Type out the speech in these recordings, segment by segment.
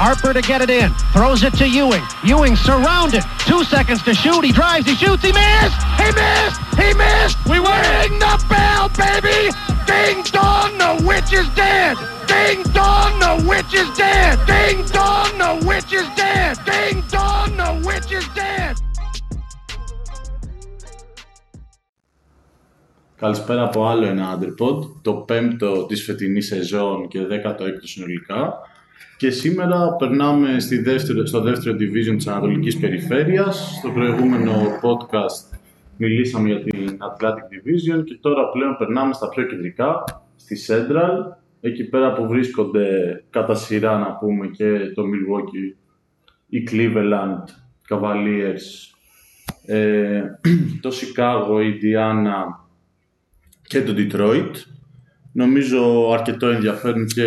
Harper to get it in. Throws it to Ewing. Ewing surrounded. Two seconds to shoot. He drives. He shoots. He missed. He missed. He missed. We ring the bell, baby. Ding dong, the witch is dead. Ding dong, the witch is dead. Ding dong, the witch is dead. Ding dong, the witch is dead. Καλησπέρα από άλλο ένα Underpod, το πέμπτο της φετινής σεζόν και δέκατο έκτο συνολικά. Και σήμερα περνάμε στη δεύτερο, στο δεύτερο division της Ανατολικής Περιφέρειας. Στο προηγούμενο podcast μιλήσαμε για την Atlantic Division και τώρα πλέον περνάμε στα πιο κεντρικά, στη Central, εκεί πέρα που βρίσκονται κατά σειρά να πούμε και το Milwaukee, η Cleveland Cavaliers, ε, το Chicago, η Indiana και το Detroit. Νομίζω αρκετό ενδιαφέρον και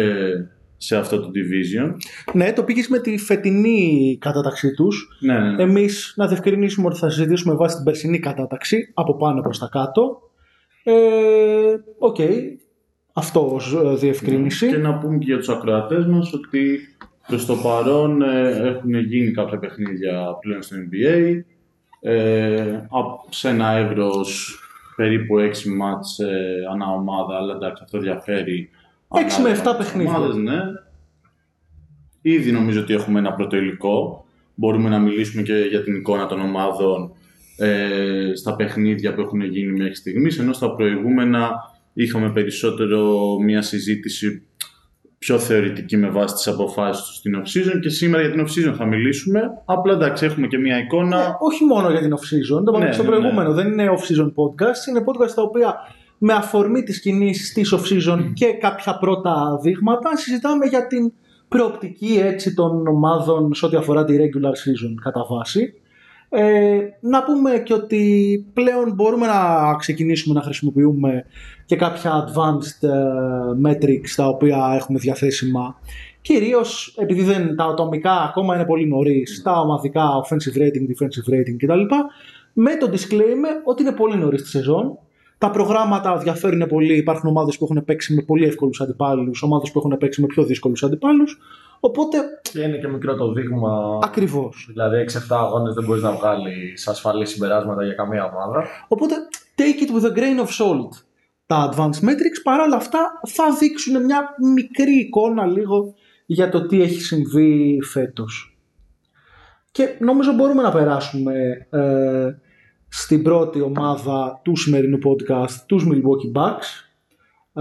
σε αυτό το division. Ναι, το πήγαμε με τη φετινή κατάταξή τους. Ναι, ναι, ναι. Εμείς να διευκρινίσουμε ότι θα συζητήσουμε βάσει την περσινή κατάταξη από πάνω προς τα κάτω. Ε, Οκ. Αυτό ως ε, διευκρίνηση. Και να πούμε και για τους ακροατές μας ότι προς το παρόν ε, έχουν γίνει κάποια παιχνίδια πλέον στο NBA ε, απ- σε ένα εύρος περίπου 6 μάτς ε, ανά ομάδα, αλλά εντάξει αυτό διαφέρει. Έξι με ανάλογα εφτά τις παιχνίδια. ομάδες, ναι. Ήδη νομίζω ότι έχουμε ένα πρώτο υλικό. Μπορούμε να μιλήσουμε και για την εικόνα των ομάδων ε, στα παιχνίδια που έχουν γίνει μέχρι στιγμής, ενώ στα προηγούμενα είχαμε περισσότερο μια συζήτηση πιο θεωρητική με βάση τις αποφάσεις τους στην off-season και σήμερα για την off-season θα μιλήσουμε. Απλά εντάξει, έχουμε και μια εικόνα. Ε, όχι μόνο για την off-season, το είπαμε Ναι, και στο ναι, προηγούμενο. Δεν είναι off-season podcast, είναι podcast τα οποία με αφορμή τις κινήσεις της off-season και κάποια πρώτα δείγματα συζητάμε για την προοπτική έτσι, των ομάδων σε ό,τι αφορά τη regular season κατά βάση. Ε, να πούμε και ότι πλέον μπορούμε να ξεκινήσουμε να χρησιμοποιούμε και κάποια advanced ε, metrics τα οποία έχουμε διαθέσιμα κυρίως επειδή δεν, τα ατομικά ακόμα είναι πολύ νωρίς, τα ομαδικά offensive rating, defensive rating κτλ. Με το disclaimer ότι είναι πολύ νωρίς τη σεζόν. Τα προγράμματα διαφέρουν πολύ. Υπάρχουν ομάδες που έχουν παίξει με πολύ εύκολους αντιπάλους, ομάδες που έχουν παίξει με πιο δύσκολους αντιπάλους. Οπότε, Και είναι και μικρό το δείγμα. ακριβώς. Δηλαδή 6-7 αγώνες δεν μπορείς να βγάλεις ασφαλή συμπεράσματα για καμία ομάδα. Οπότε, take it with a grain of salt. Τα advanced metrics παρόλα αυτά θα δείξουν μια μικρή εικόνα λίγο για το τι έχει συμβεί φέτος. Και νομίζω μπορούμε να περάσουμε ε, στην πρώτη ομάδα του σημερινού podcast, τους Milwaukee Bucks.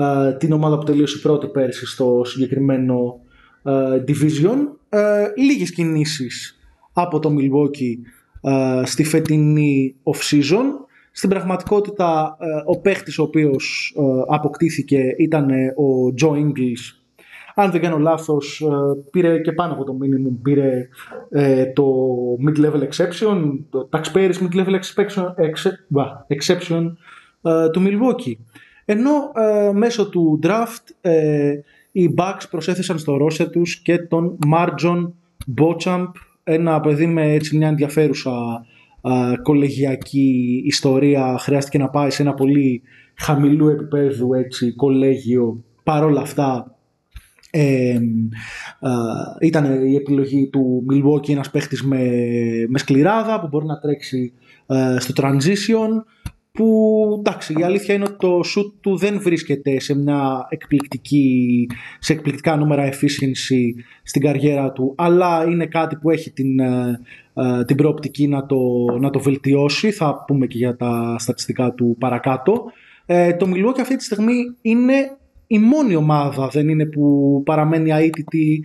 Ε, την ομάδα που τελείωσε πρώτη πέρσι στο συγκεκριμένο ε, division. Ε, λίγες κινήσεις από το Milwaukee ε, στη φετινή off-season. Στην πραγματικότητα ε, ο παίχτης ο οποίος ε, αποκτήθηκε ήταν ε, ο Joe Ingles. Αν δεν κάνω λάθος ε, πήρε και πάνω από το minimum, πήρε ε, το mid-level exception, το taxpayers mid-level exception, exce- μπα, exception ε, του Milwaukee. Ενώ ε, μέσω του draft ε, οι Bucks προσέθεσαν στο roster τους και τον Marjon Beauchamp, ένα παιδί με έτσι μια ενδιαφέρουσα α, κολεγιακή ιστορία. Χρειάστηκε να πάει σε ένα πολύ χαμηλού επίπεδου έτσι, κολέγιο. Παρ' όλα αυτά ε, α, ήταν η επιλογή του Milwaukee ένας παίχτης με, με σκληράδα που μπορεί να τρέξει ε, στο transition που εντάξει η αλήθεια είναι ότι το shoot του δεν βρίσκεται σε μια εκπληκτική σε εκπληκτικά νούμερα efficiency στην καριέρα του αλλά είναι κάτι που έχει την, ε, ε, την προοπτική να το, να το βελτιώσει. Θα πούμε και για τα στατιστικά του παρακάτω. Ε, το Milwaukee αυτή τη στιγμή είναι η μόνη ομάδα δεν είναι που παραμένει αίτητη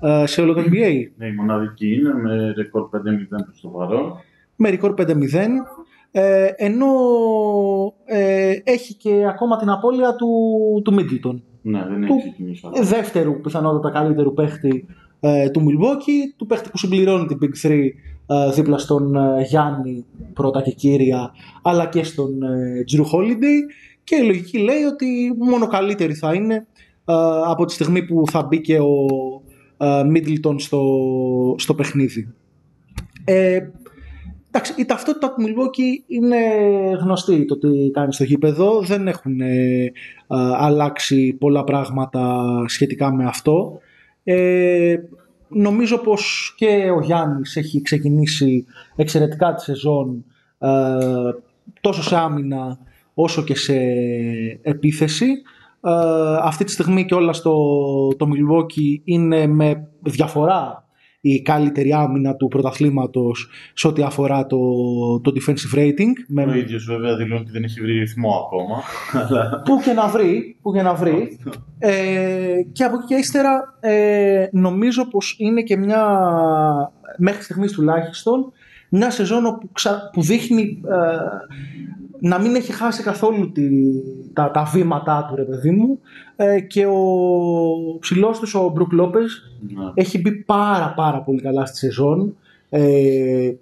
ε, σε όλο το NBA Ναι, η μοναδική είναι με ρεκόρ 5-0 προς το παρόν. με ρεκόρ 5-0 ε, ενώ ε, έχει και ακόμα την απώλεια του, του Middleton. Ναι, δεν Του- έχει ξεκινήσει ακόμα. δεύτερου πιθανότατα καλύτερου παίχτη ε, του Milwaukee, του παίχτη που συμπληρώνει την Big 3 ε, δίπλα στον ε, Γιάννη πρώτα και κύρια, αλλά και στον ε, Drew Holiday και η λογική λέει ότι μόνο καλύτερη θα είναι ε, από τη στιγμή που θα μπει και ο ε, Middleton στο, στο παιχνίδι. Ε, εντάξει, η ταυτότητα του Milwaukee είναι γνωστή το τι κάνει στο γήπεδο. Δεν έχουν ε, α, αλλάξει πολλά πράγματα σχετικά με αυτό. Ε, νομίζω πως και ο Γιάννης έχει ξεκινήσει εξαιρετικά τη σεζόν ε, τόσο σε άμυνα όσο και σε επίθεση. Ε, αυτή τη στιγμή και όλα στο το Milwaukee είναι με διαφορά η καλύτερη άμυνα του πρωταθλήματος σε ό,τι αφορά το, το defensive rating. Με... Ο ίδιος βέβαια δηλώνει ότι δεν έχει βρει ρυθμό ακόμα. αλλά- Πού και να βρει, που και να βρει. Ε, και από εκεί και ύστερα ε, νομίζω πως είναι και μια, μέχρι στιγμής τουλάχιστον, μια σεζόν όπου ξα- που δείχνει ε, να μην έχει χάσει καθόλου τη, τα, τα βήματά του, ρε παιδί μου. Ε, και ο ψηλός τους, ο Μπρουκ Λόπεζ, Ναι. έχει μπει πάρα πάρα πολύ καλά στη σεζόν. Ε,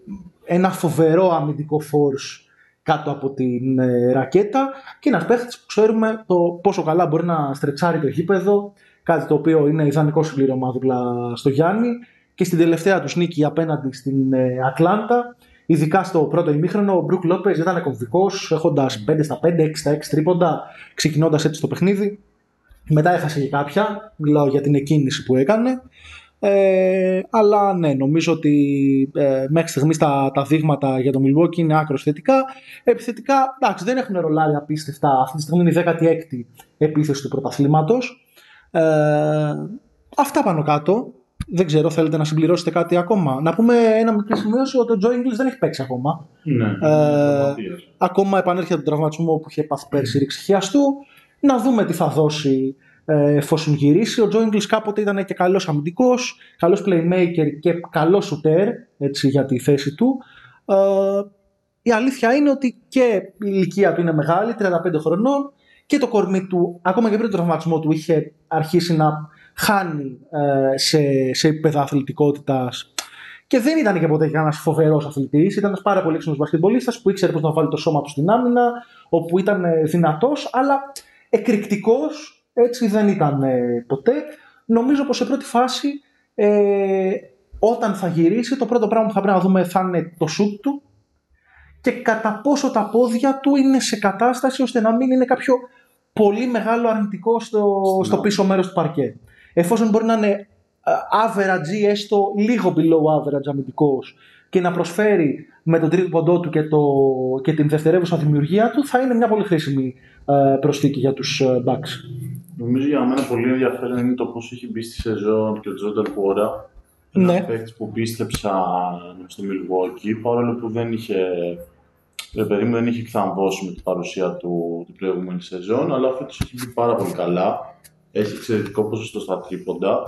ένα φοβερό αμυντικό force κάτω από την ε, ρακέτα και ένας παίχτης που ξέρουμε το πόσο καλά μπορεί να στρετσάρει το γήπεδο κάτι το οποίο είναι ιδανικό συμπλήρωμα δίπλα στο Γιάννη και στην τελευταία του νίκη απέναντι στην ε, Ατλάντα ειδικά στο πρώτο ημίχρονο ο Μπρουκ Λόπεζ ήταν κομβικός έχοντας 5 στα 5, 6 στα 6 τρίποντα ξεκινώντας έτσι το παιχνίδι μετά έχασε και κάποια, μιλάω για την εκκίνηση που έκανε. Ε, αλλά ναι, νομίζω ότι ε, μέχρι στιγμής τα, τα δείγματα για το Milwaukee είναι άκρος θετικά. Επιθετικά, εντάξει, δεν έχουν ρολάρει απίστευτα. Αυτή τη στιγμή είναι η 16η επίθεση του πρωταθλήματος. Ε, αυτά πάνω κάτω. Δεν ξέρω, θέλετε να συμπληρώσετε κάτι ακόμα. Να πούμε ένα μικρό σημείωση ότι ο Τζο Ingles δεν έχει παίξει ακόμα. Ναι, Ε, τραυματίας. Ακόμα επανέρχεται από τον τραυματισμό που είχε πάθει πέρσι ρήξη χιαστού. Να δούμε τι θα δώσει ε, εφόσον γυρίσει. Ο Τζο Ingles κάποτε ήταν και καλός αμυντικός, καλός playmaker και καλός shooter έτσι, για τη θέση του. Ε, η αλήθεια είναι ότι και η ηλικία του είναι μεγάλη, 35 χρονών, και το κορμί του, ακόμα και πριν τον τραυματισμό του, είχε αρχίσει να χάνει ε, σε, σε επίπεδα αθλητικότητας και δεν ήταν και ποτέ κανένας φοβερός αθλητής. Ήταν ένας πάρα πολύ έξυπνος μπασκετμπολίστας που ήξερε πώς να βάλει το σώμα του στην άμυνα, όπου ήταν δυνατός, αλλά εκρηκτικός έτσι δεν ήταν ε, ποτέ. Νομίζω πως σε πρώτη φάση, ε, όταν θα γυρίσει, το πρώτο πράγμα που θα πρέπει να δούμε θα είναι το σουτ του και κατά πόσο τα πόδια του είναι σε κατάσταση ώστε να μην είναι κάποιο πολύ μεγάλο αρνητικό στο, στο πίσω μέρος του παρκέ. Εφόσον μπορεί να είναι ε, average ή έστω λίγο below average αμυντικός και να προσφέρει με τον τρίτο ποντό του και, το, και την δευτερεύουσα δημιουργία του θα είναι μια πολύ χρήσιμη ε, προσθήκη για τους ε, Bucks. Νομίζω για μένα πολύ ενδιαφέρον είναι το πώς έχει μπει στη σεζόν και ο Τζόνταν Πόρα. Ναι. Ένα παίκτη που πίστεψα στο Milwaukee παρόλο που δεν είχε. Ρε παιδί μου δεν είχε εκθαμβώσει με την παρουσία του την προηγούμενη σεζόν, αλλά φέτος έχει μπει πάρα πολύ καλά. Έχει εξαιρετικό ποσοστό στα τρίποντα.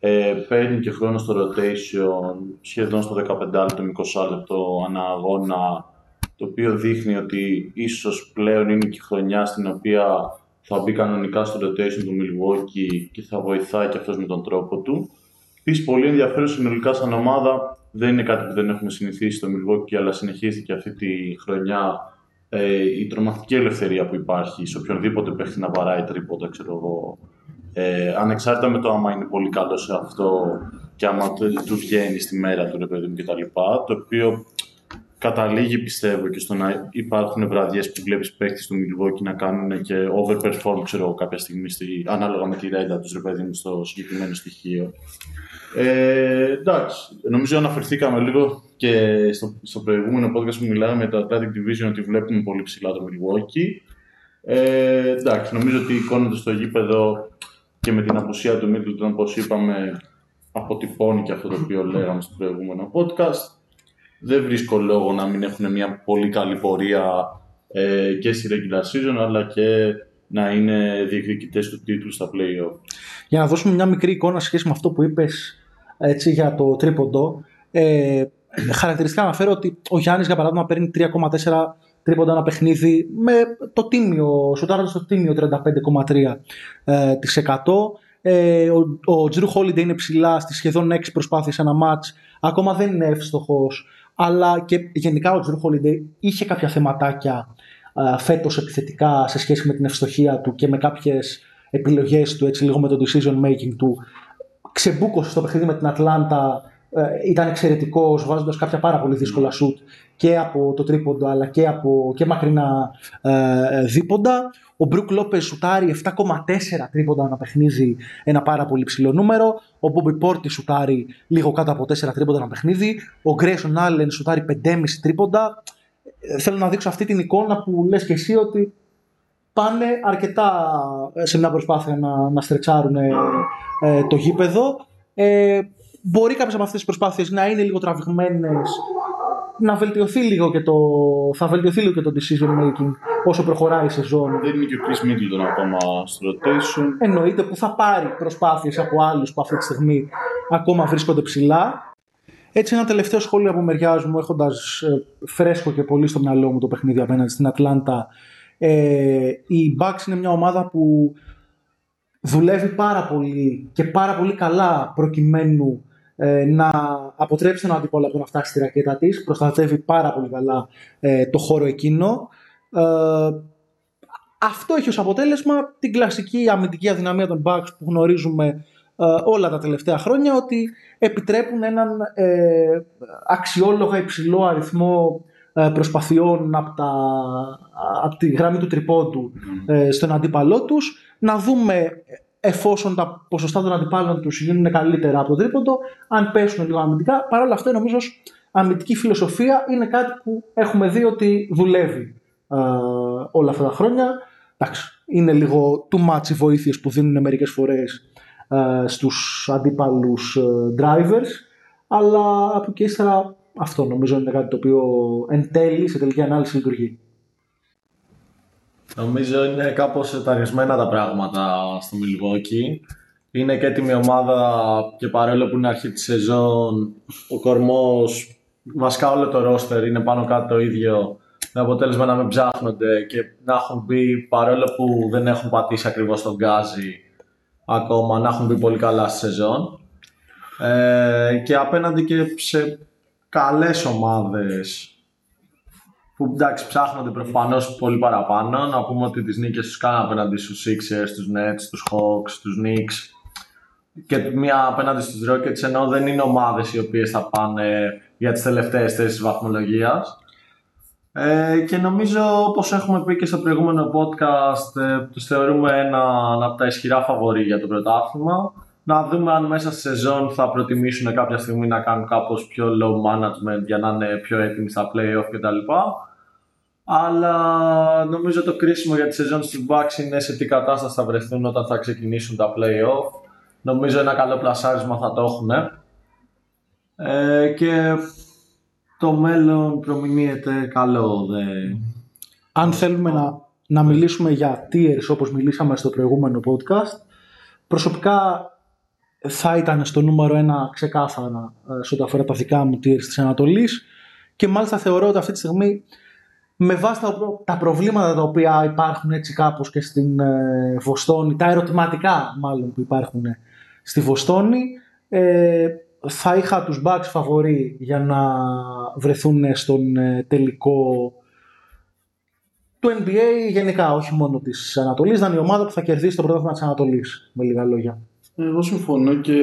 Ε, παίρνει και χρόνο στο rotation σχεδόν στο 15 λεπτό, 20 λεπτό ανά αγώνα, το οποίο δείχνει ότι ίσως πλέον είναι και η χρονιά στην οποία θα μπει κανονικά στο rotation του Milwaukee και θα βοηθάει και αυτός με τον τρόπο του. Επίσης, πολύ ενδιαφέρον συνολικά σαν ομάδα. Δεν είναι κάτι που δεν έχουμε συνηθίσει στο Milwaukee, αλλά συνεχίστηκε αυτή τη χρονιά ε, η τρομακτική ελευθερία που υπάρχει σε οποιονδήποτε παίχτη να βαράει τρίποτα, ξέρω εγώ. Ε, ανεξάρτητα με το άμα είναι πολύ καλός σε αυτό και άμα του τους βγαίνει στη μέρα του, ρε παιδί μου κτλ. Το οποίο καταλήγει πιστεύω και στο να υπάρχουν βραδιές που βλέπεις παίκτες του Milwaukee να κάνουν και overperform ξέρω εγώ κάποια στιγμή στη, ανάλογα με τη ρέντα τους ρε παιδί μου στο συγκεκριμένο στοιχείο. Ε, εντάξει, νομίζω αναφερθήκαμε λίγο και στο, στο προηγούμενο podcast που μιλάμε με το Atlantic Division ότι βλέπουμε πολύ ψηλά το Milwaukee. Ε, εντάξει, νομίζω ότι η εικόνα του στο γήπεδο και με την απουσία του Middleton, όπως είπαμε, αποτυπώνει και αυτό το οποίο λέγαμε στο προηγούμενο podcast. Δεν βρίσκω λόγο να μην έχουν μια πολύ καλή πορεία ε, και στη regular season, αλλά και να είναι διεκδικητές του τίτλου στα play-off. Για να δώσουμε μια μικρή εικόνα σε σχέση με αυτό που είπες έτσι, για το τρίποντο, ε, χαρακτηριστικά αναφέρω ότι ο Γιάννης για παράδειγμα παίρνει 3,4 τρίποντα ένα παιχνίδι με το τίμιο, σουτάροντας το τίμιο 35,3%. Ε, της 100. ε, ο, ο Τζρου Χόλιντεϊ είναι ψηλά στις σχεδόν 6 προσπάθειες ένα ματς. Ακόμα δεν είναι εύστοχος. Αλλά και γενικά ο Τζρου Χόλιντεϊ είχε κάποια θεματάκια ε, φέτος επιθετικά σε σχέση με την ευστοχία του και με κάποιες επιλογές του, έτσι λίγο με το decision making του. Ξεμπούκωσε στο παιχνίδι με την Ατλάντα ε, ήταν εξαιρετικός βάζοντας κάποια πάρα πολύ δύσκολα σουτ και από το τρίποντο αλλά και, από, και μακρινά ε, δίποντα. Ο Μπρουκ Λόπες σουτάρει 7,4 τρίποντα ένα παιχνίδι, ένα πάρα πολύ ψηλό νούμερο. Ο Μπόμπι Πόρτη σουτάρει λίγο κάτω από 4 τρίποντα ένα παιχνίδι. Ο Γκρέσον Άλεν σουτάρει 5,5 τρίποντα. Ε, θέλω να δείξω αυτή την εικόνα που λες και εσύ ότι πάνε αρκετά σε μια προσπάθεια να, να στρετσάρουν ε, ε, το γήπεδο. Ε, μπορεί κάποιες από αυτές τις προσπάθειες να είναι λίγο τραβηγμένες, να βελτιωθεί λίγο και το, θα βελτιωθεί λίγο και το decision making όσο προχωράει η σεζόν. Δεν είναι και ο Chris Middleton ακόμα στο rotation. Εννοείται που θα πάρει προσπάθειες από άλλους που αυτή τη στιγμή ακόμα βρίσκονται ψηλά. Έτσι ένα τελευταίο σχόλιο από μεριά μου έχοντας ε, φρέσκο και πολύ στο μυαλό μου το παιχνίδι απέναντι στην Ατλάντα. Ε, οι Bucks είναι μια ομάδα που δουλεύει πάρα πολύ και πάρα πολύ καλά προκειμένου ε, να αποτρέψει τον αντίπολο από να φτάσει στη ρακέτα της. Προστατεύει πάρα πολύ καλά ε, το χώρο εκείνο. Ε, αυτό έχει ως αποτέλεσμα την κλασική αμυντική αδυναμία των Bucks που γνωρίζουμε όλα τα τελευταία χρόνια ότι επιτρέπουν έναν αξιόλογα υψηλό αριθμό προσπαθειών από, τα, από τη γραμμή του τρυπώντου στον αντίπαλό τους να δούμε εφόσον τα ποσοστά των αντιπάλων τους γίνουν καλύτερα από το τρίποντο, αν πέσουν λίγο αμυντικά. Παρ' όλα αυτά, νομίζω αμυντική φιλοσοφία είναι κάτι που έχουμε δει ότι δουλεύει ε, όλα αυτά τα χρόνια. Εντάξει, είναι λίγο too much οι βοήθειες που δίνουν μερικές φορές ε, στους αντίπαλου ε, drivers. Αλλά από εκεί ύστερα αυτό νομίζω είναι κάτι το οποίο εν τέλει σε τελική ανάλυση λειτουργεί. Νομίζω είναι κάπως εταρισμένα τα πράγματα στο Μιλγόκι. Είναι και έτοιμη ομάδα και παρόλο που είναι αρχή της σεζόν, ο κορμός, βασικά όλο το ρόστερ είναι πάνω κάτω το ίδιο. Με αποτέλεσμα να μην ψάχνονται και να έχουν μπει παρόλο που δεν έχουν πατήσει ακριβώς τον γκάζι ακόμα, να έχουν μπει πολύ καλά στη σεζόν. Ε, και απέναντι και σε καλές ομάδες που εντάξει ψάχνονται προφανώς πολύ παραπάνω. Να πούμε ότι τις νίκες τους κάνουν απέναντι στους Sixers, τους Nets, τους Hawks, τους Knicks και μία απέναντι στους Rockets ενώ δεν είναι ομάδες οι οποίες θα πάνε για τις τελευταίες θέσεις βαθμολογίας. Ε, και νομίζω όπως έχουμε πει και στο προηγούμενο podcast ε, τους θεωρούμε ένα από τα ισχυρά φαβορή για το πρωτάθλημα να δούμε αν μέσα στη σεζόν θα προτιμήσουν κάποια στιγμή να κάνουν κάπως πιο low management για να είναι πιο έτοιμοι στα playoff κτλ. Αλλά νομίζω το κρίσιμο για τη σεζόν στους Bucks είναι σε τι κατάσταση θα βρεθούν όταν θα ξεκινήσουν τα play-off. Νομίζω ένα καλό πλασάρισμα θα το έχουν. Ε, και το μέλλον προμηνύεται καλό. Δε... Αν θέλουμε να, να μιλήσουμε για tiers όπως μιλήσαμε στο προηγούμενο podcast, προσωπικά θα ήταν στο νούμερο ένα ξεκάθαρα ε, σε ό,τι αφορά τα δικά μου tiers της Ανατολής και μάλιστα θεωρώ ότι αυτή τη στιγμή με βάση τα, προβλήματα τα οποία υπάρχουν έτσι κάπως και στην ε, Βοστόνη, τα ερωτηματικά μάλλον που υπάρχουν στη Βοστόνη, ε, θα είχα τους Bucks φαβορεί για να βρεθούν στον ε, τελικό του NBA γενικά, όχι μόνο της Ανατολής, ήταν η ομάδα που θα κερδίσει το πρωτάθλημα της Ανατολής, με λίγα λόγια. Εγώ συμφωνώ και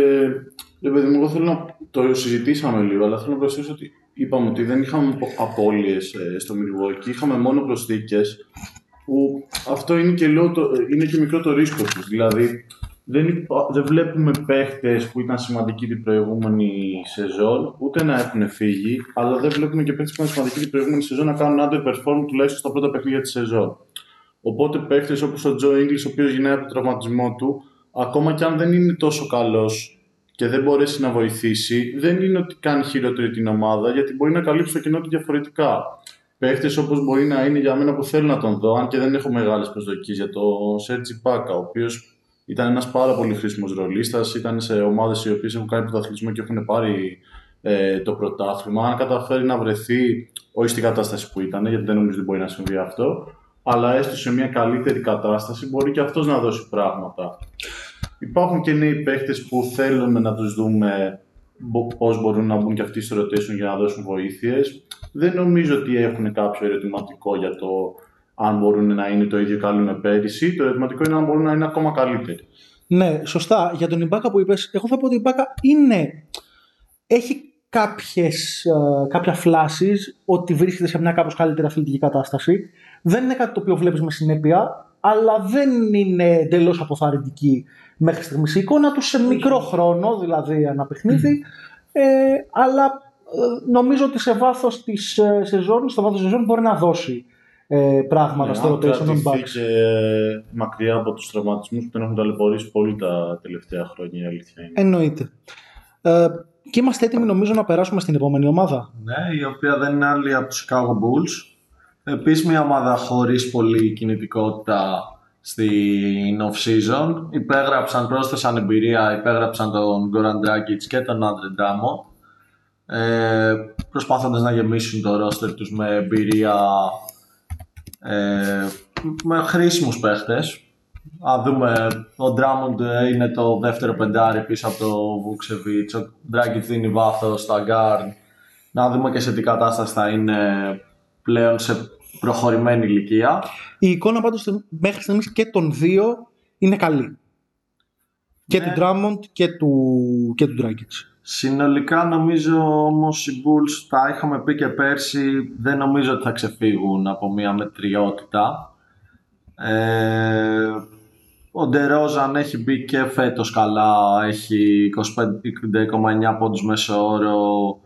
παιδί μου, εγώ θέλω να το συζητήσαμε λίγο, αλλά θέλω να προσθέσω ότι είπαμε ότι δεν είχαμε απώλειες ε, στο Milwaukee, είχαμε μόνο προσθήκες που αυτό είναι και, το, είναι και μικρό το ρίσκο τους. Δηλαδή, δεν, δεν βλέπουμε παίχτες που ήταν σημαντικοί την προηγούμενη σεζόν, ούτε να έχουν φύγει, αλλά δεν βλέπουμε και παίχτες που ήταν σημαντικοί την προηγούμενη σεζόν να κάνουν underperform τουλάχιστον στα πρώτα παιχνίδια της σεζόν. Οπότε παίχτες όπως ο Τζο English, ο οποίος γυρνάει από τον τραυματισμό του, ακόμα και αν δεν είναι τόσο καλός και δεν μπορέσει να βοηθήσει, δεν είναι ότι κάνει χειρότερη την ομάδα, γιατί μπορεί να καλύψει το κοινό του διαφορετικά. Παίχτες όπως μπορεί να είναι για μένα που θέλω να τον δω, αν και δεν έχω μεγάλες προσδοκίες για τον Σέρτζι Πάκα, ο οποίος ήταν ένας πάρα πολύ χρήσιμος ρολίστας, ήταν σε ομάδες οι οποίες έχουν κάνει πρωταθλητισμό και έχουν πάρει ε, το πρωτάθλημα. Αν καταφέρει να βρεθεί, όχι στην κατάσταση που ήταν, γιατί δεν νομίζω ότι μπορεί να συμβεί αυτό, αλλά έστω σε μια καλύτερη κατάσταση, μπορεί και αυτός να δώσει πράγματα. Υπάρχουν και νέοι παίχτε που θέλουμε να τους δούμε πώς μπορούν να μπουν και αυτοί στο rotation για να δώσουν βοήθειες. Δεν νομίζω ότι έχουν κάποιο ερωτηματικό για το αν μπορούν να είναι το ίδιο καλή με πέρυσι. Το ερωτηματικό είναι αν μπορούν να είναι ακόμα καλύτεροι. Ναι, σωστά. Για τον Ιμπάκα που είπες, εγώ θα πω ότι η Ιμπάκα είναι έχει κάποιες, ε, κάποια φλάσεις ότι βρίσκεται σε μια κάπως καλύτερη αθλητική κατάσταση. Δεν είναι κάτι το οποίο βλέπεις με συνέπεια, αλλά δεν είναι εντελώς αποθαρρυντική μέχρι στιγμής η εικόνα τους σε μικρό χρόνο, δηλαδή ένα παιχνίδι. Ε, αλλά ε, νομίζω ότι σε βάθος της ε, σεζόν, στο βάθος σεζόν μπορεί να δώσει ε, πράγματα Ναι, στο αν rotation των κρατηθεί Bucks. και μακριά από τους τραυματισμούς που τον έχουν ταλαιπωρήσει πολύ τα τελευταία χρόνια, η αλήθεια είναι. Εννοείται. Ε, και είμαστε έτοιμοι νομίζω να περάσουμε στην επόμενη ομάδα. Ναι, η οποία δεν είναι άλλη από τους Chicago Bulls. Επίσης μια ομάδα χωρίς πολλή κινητικότητα στην off-season. Υπέγραψαν, πρόσθεσαν εμπειρία, υπέγραψαν τον Goran Dragic και τον Andre Drummond. Ε, προσπάθοντας να γεμίσουν το roster τους με εμπειρία ε, με χρήσιμους παίχτες. Αν δούμε, ο Drummond ε, είναι το δεύτερο πεντάρι πίσω από το Vucevic, ο Dragic δίνει βάθος στα guard. Να δούμε και σε τι κατάσταση θα είναι πλέον σε προχωρημένη ηλικία. Η εικόνα πάντως μέχρι στιγμής και των δύο είναι καλή. Και Ναι. του Drummond και του, και του Dragic. Συνολικά νομίζω όμως οι Bulls τα είχαμε πει και πέρσι δεν νομίζω ότι θα ξεφύγουν από μια μετριότητα. Ε, ο Ντερόζαν έχει μπει και φέτος καλά, έχει 25,9 πόντους μέσο όρο,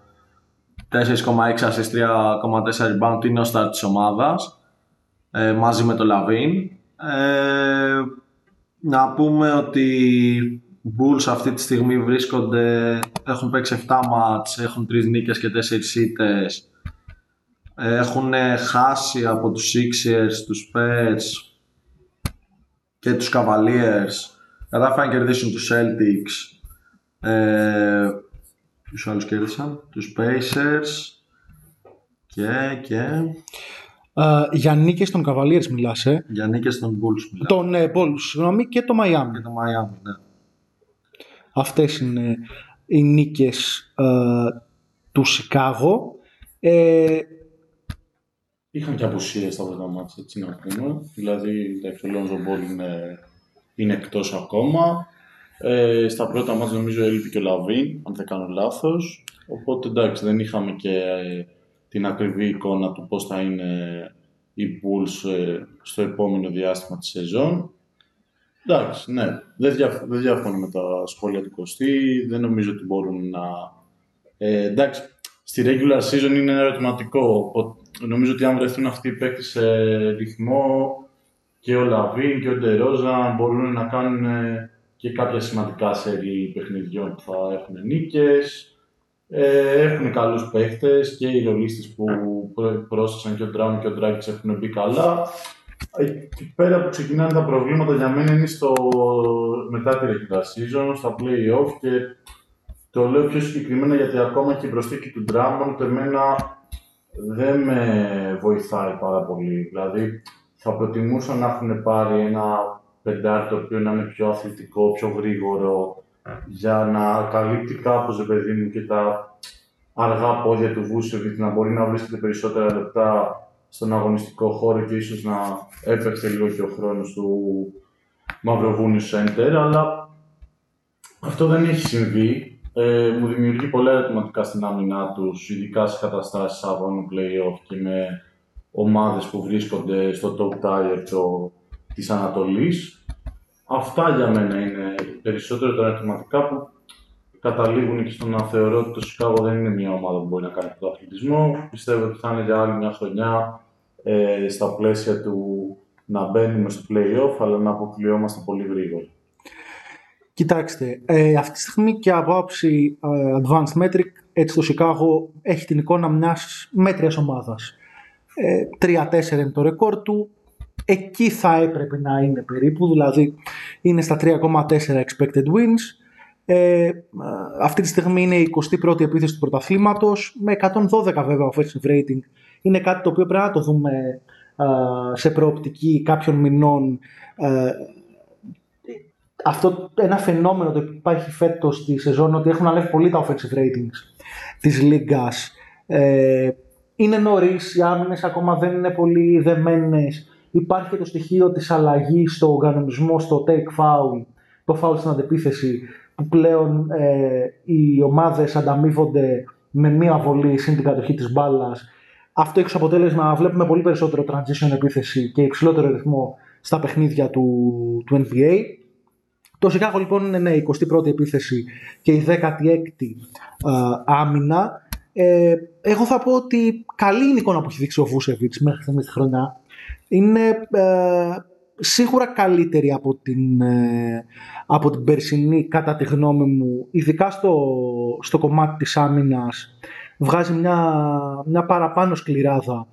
4,6 assist, 3,4 rebound, είναι ο start της ομάδας, ε, μαζί με το Λαβίν. Ε, να πούμε ότι οι Bulls αυτή τη στιγμή βρίσκονται, έχουν παίξει 7 μάτς, έχουν 3 νίκες και 4 ήττες. Έχουν χάσει από τους Sixers, τους Spurs και τους Cavaliers. Κατάφεραν να κερδίσουν τους Celtics. Ε, τους άλλους κέρδισαν, τους Pacers και, και Ε, για νίκες των Cavaliers μιλάς, ε. για νίκες των Bulls μιλάω. Τον ε, Bulls, συγγνώμη, και το Miami. Και το Miami, ναι. Αυτές είναι οι νίκες ε, του Σικάγο. Ε, Είχαν και απουσίες στα πρώτα μάτια, έτσι να πούμε. Δηλαδή, εντάξει, ο Lonzo Ball είναι, είναι εκτός ακόμα. Ε, στα πρώτα μάτια νομίζω έλειπε και ο Λαβίν, αν δεν κάνω λάθος. Οπότε εντάξει, δεν είχαμε και ε, την ακριβή εικόνα του πώς θα είναι οι Bulls ε, στο επόμενο διάστημα της σεζόν. Εντάξει, ναι, δεν, διαφ- δεν διαφωνώ με τα σχόλια του Κωστή. Δεν νομίζω ότι μπορούν να... Ε, εντάξει, στη regular season είναι ένα ερωτηματικό. οπότε Νομίζω ότι αν βρεθούν αυτοί οι παίκτες σε ρυθμό και ο Λαβίν και ο Ντερόζα μπορούν να κάνουν ε, και κάποια σημαντικά σερί παιχνιδιών που θα έχουν νίκες. Ε, έχουν καλούς παίχτες και οι ρολίστες που πρό- πρόσθεσαν και ο Ντράμ και ο Ντράγκης έχουν μπει καλά. Εκεί πέρα που ξεκινάνε τα προβλήματα για μένα είναι στο, μετά τη regular season, στα play-off και το λέω πιο συγκεκριμένα γιατί ακόμα και η προσθήκη του Drummond εμένα δεν με βοηθάει πάρα πολύ. Δηλαδή θα προτιμούσα να έχουν πάρει ένα πεντάρι το οποίο να είναι πιο αθλητικό, πιο γρήγορο για να καλύπτει κάπως, ρε παιδί μου, και τα αργά πόδια του Βούσεβιτ να μπορεί να βρίσκεται περισσότερα λεπτά στον αγωνιστικό χώρο και ίσως να έπαιξε λίγο και ο χρόνος του Μαυροβούνιου Σέντερ, αλλά αυτό δεν έχει συμβεί. Ε, μου δημιουργεί πολλά ερωτηματικά στην άμυνά τους, ειδικά σε καταστάσεις αγώνου playoff και με ομάδες που βρίσκονται στο top tier το, της Ανατολής. Αυτά για μένα είναι περισσότερο τα ερωτηματικά που καταλήγουν και στο να θεωρώ ότι το Chicago δεν είναι μια ομάδα που μπορεί να κάνει πρωταθλητισμό. Πιστεύω ότι θα είναι για άλλη μια χρονιά ε, στα πλαίσια του να μπαίνουμε στο playoff, αλλά να αποκλειόμαστε πολύ γρήγορα. Κοιτάξτε, ε, αυτή τη στιγμή και από άψη ε, Advanced Metric, έτσι το Chicago έχει την εικόνα μιας μέτριας ομάδας. Ε, 3-4 είναι το ρεκόρ του, εκεί θα έπρεπε να είναι περίπου, δηλαδή είναι στα 3,4 expected wins. Ε, αυτή τη στιγμή είναι η 21η επίθεση του πρωταθλήματος, με 112 βέβαια offensive rating. Είναι κάτι το οποίο πρέπει να το δούμε ε, σε προοπτική κάποιων μηνών ε, αυτό ένα φαινόμενο το υπάρχει φέτος στη σεζόν ότι έχουν ανέβει πολύ τα offensive ratings της λίγκας. Ε, είναι νωρίς, οι άμυνες ακόμα δεν είναι πολύ δεμένες. Υπάρχει και το στοιχείο της αλλαγής στο κανονισμό, στο take foul, το φάουλ στην αντεπίθεση που πλέον ε, οι ομάδες ανταμείβονται με μία βολή συν την κατοχή της μπάλας. Αυτό έχει ως αποτέλεσμα να βλέπουμε πολύ περισσότερο transition επίθεση και υψηλότερο ρυθμό στα παιχνίδια του, του NBA. Το Σικάγο λοιπόν είναι ναι, η 21η επίθεση και η 16η άμυνα. Ε, εγώ θα πω ότι καλή είναι η εικόνα που έχει δείξει ο Βούσεβιτς μέχρι στιγμής της χρονιά. Είναι ε, σίγουρα καλύτερη από την, ε, από την περσινή κατά τη γνώμη μου, ειδικά στο, στο κομμάτι της άμυνας. Βγάζει μια, μια παραπάνω σκληράδα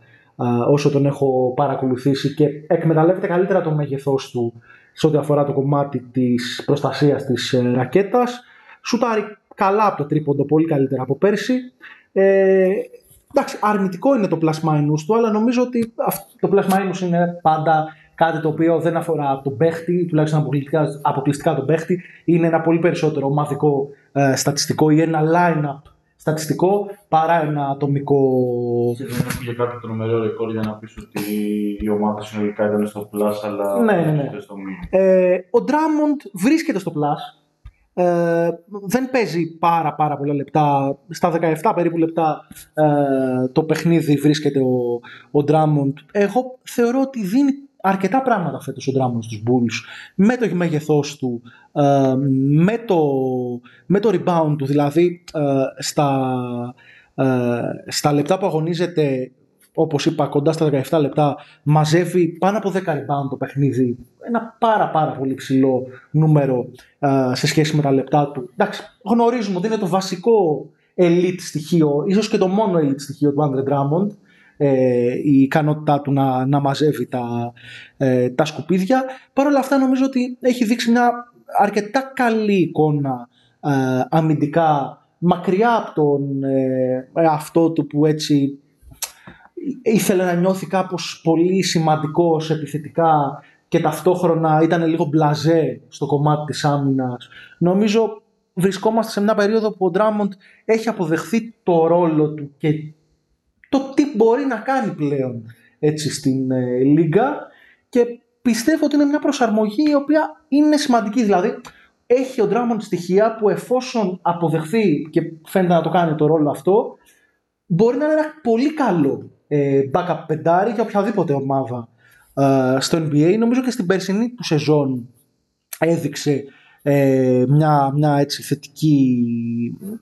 όσο τον έχω παρακολουθήσει και εκμεταλλεύεται καλύτερα το μέγεθός του σε ό,τι αφορά το κομμάτι της προστασίας της ε, ρακέτας. Σουτάρει καλά από το τρίποντο, πολύ καλύτερα από πέρσι. Ε, εντάξει, αρνητικό είναι το plus minus του, αλλά νομίζω ότι το plus minus είναι πάντα κάτι το οποίο δεν αφορά τον παίχτη, τουλάχιστον αποκλειστικά, αποκλειστικά τον παίχτη, είναι ένα πολύ περισσότερο ομαδικό ε, στατιστικό ή ένα line-up στατιστικό παρά ένα ατομικό. Και δεν έχουμε κάποιο τρομερό ρεκόρ για να πεις ότι η ομάδα συνολικά ήταν στο plus, αλλά ναι, ναι, ναι. στο μήνυμα. Ε, ο Drummond βρίσκεται στο plus. Ε, δεν παίζει πάρα πάρα πολλά λεπτά. Στα 17 περίπου λεπτά ε, το παιχνίδι βρίσκεται ο, ο Drummond. Εγώ θεωρώ ότι δίνει αρκετά πράγματα φέτος ο Drummond στους Bulls με το μέγεθός του, ε, με, το, με το rebound του, δηλαδή ε, στα, ε, στα λεπτά που αγωνίζεται όπως είπα κοντά στα 17 λεπτά μαζεύει πάνω από 10 rebound το παιχνίδι ένα πάρα πάρα πολύ ψηλό νούμερο σε σχέση με τα λεπτά του εντάξει γνωρίζουμε ότι είναι το βασικό elite στοιχείο ίσως και το μόνο elite στοιχείο του Andre Drummond ε, η ικανότητά του να, να μαζεύει τα, ε, τα σκουπίδια. Παρ' όλα αυτά νομίζω ότι έχει δείξει μια αρκετά καλή εικόνα ε, αμυντικά μακριά από τον ε, αυτό του που έτσι ήθελε να νιώθει κάπως πολύ σημαντικός επιθετικά και ταυτόχρονα ήταν λίγο μπλαζέ στο κομμάτι της άμυνας. Νομίζω βρισκόμαστε σε μια περίοδο που ο Ντράμοντ έχει αποδεχθεί το ρόλο του και το τι μπορεί να κάνει πλέον έτσι στην ε, Λίγκα και πιστεύω ότι είναι μια προσαρμογή η οποία είναι σημαντική. Δηλαδή έχει ο Drummond στοιχεία που εφόσον αποδεχθεί και φαίνεται να το κάνει το ρόλο αυτό μπορεί να είναι ένα πολύ καλό ε, backup πεντάρι για οποιαδήποτε ομάδα ε, στο NBA. Νομίζω και στην περσινή του σεζόν έδειξε ε, μια, μια έτσι θετική,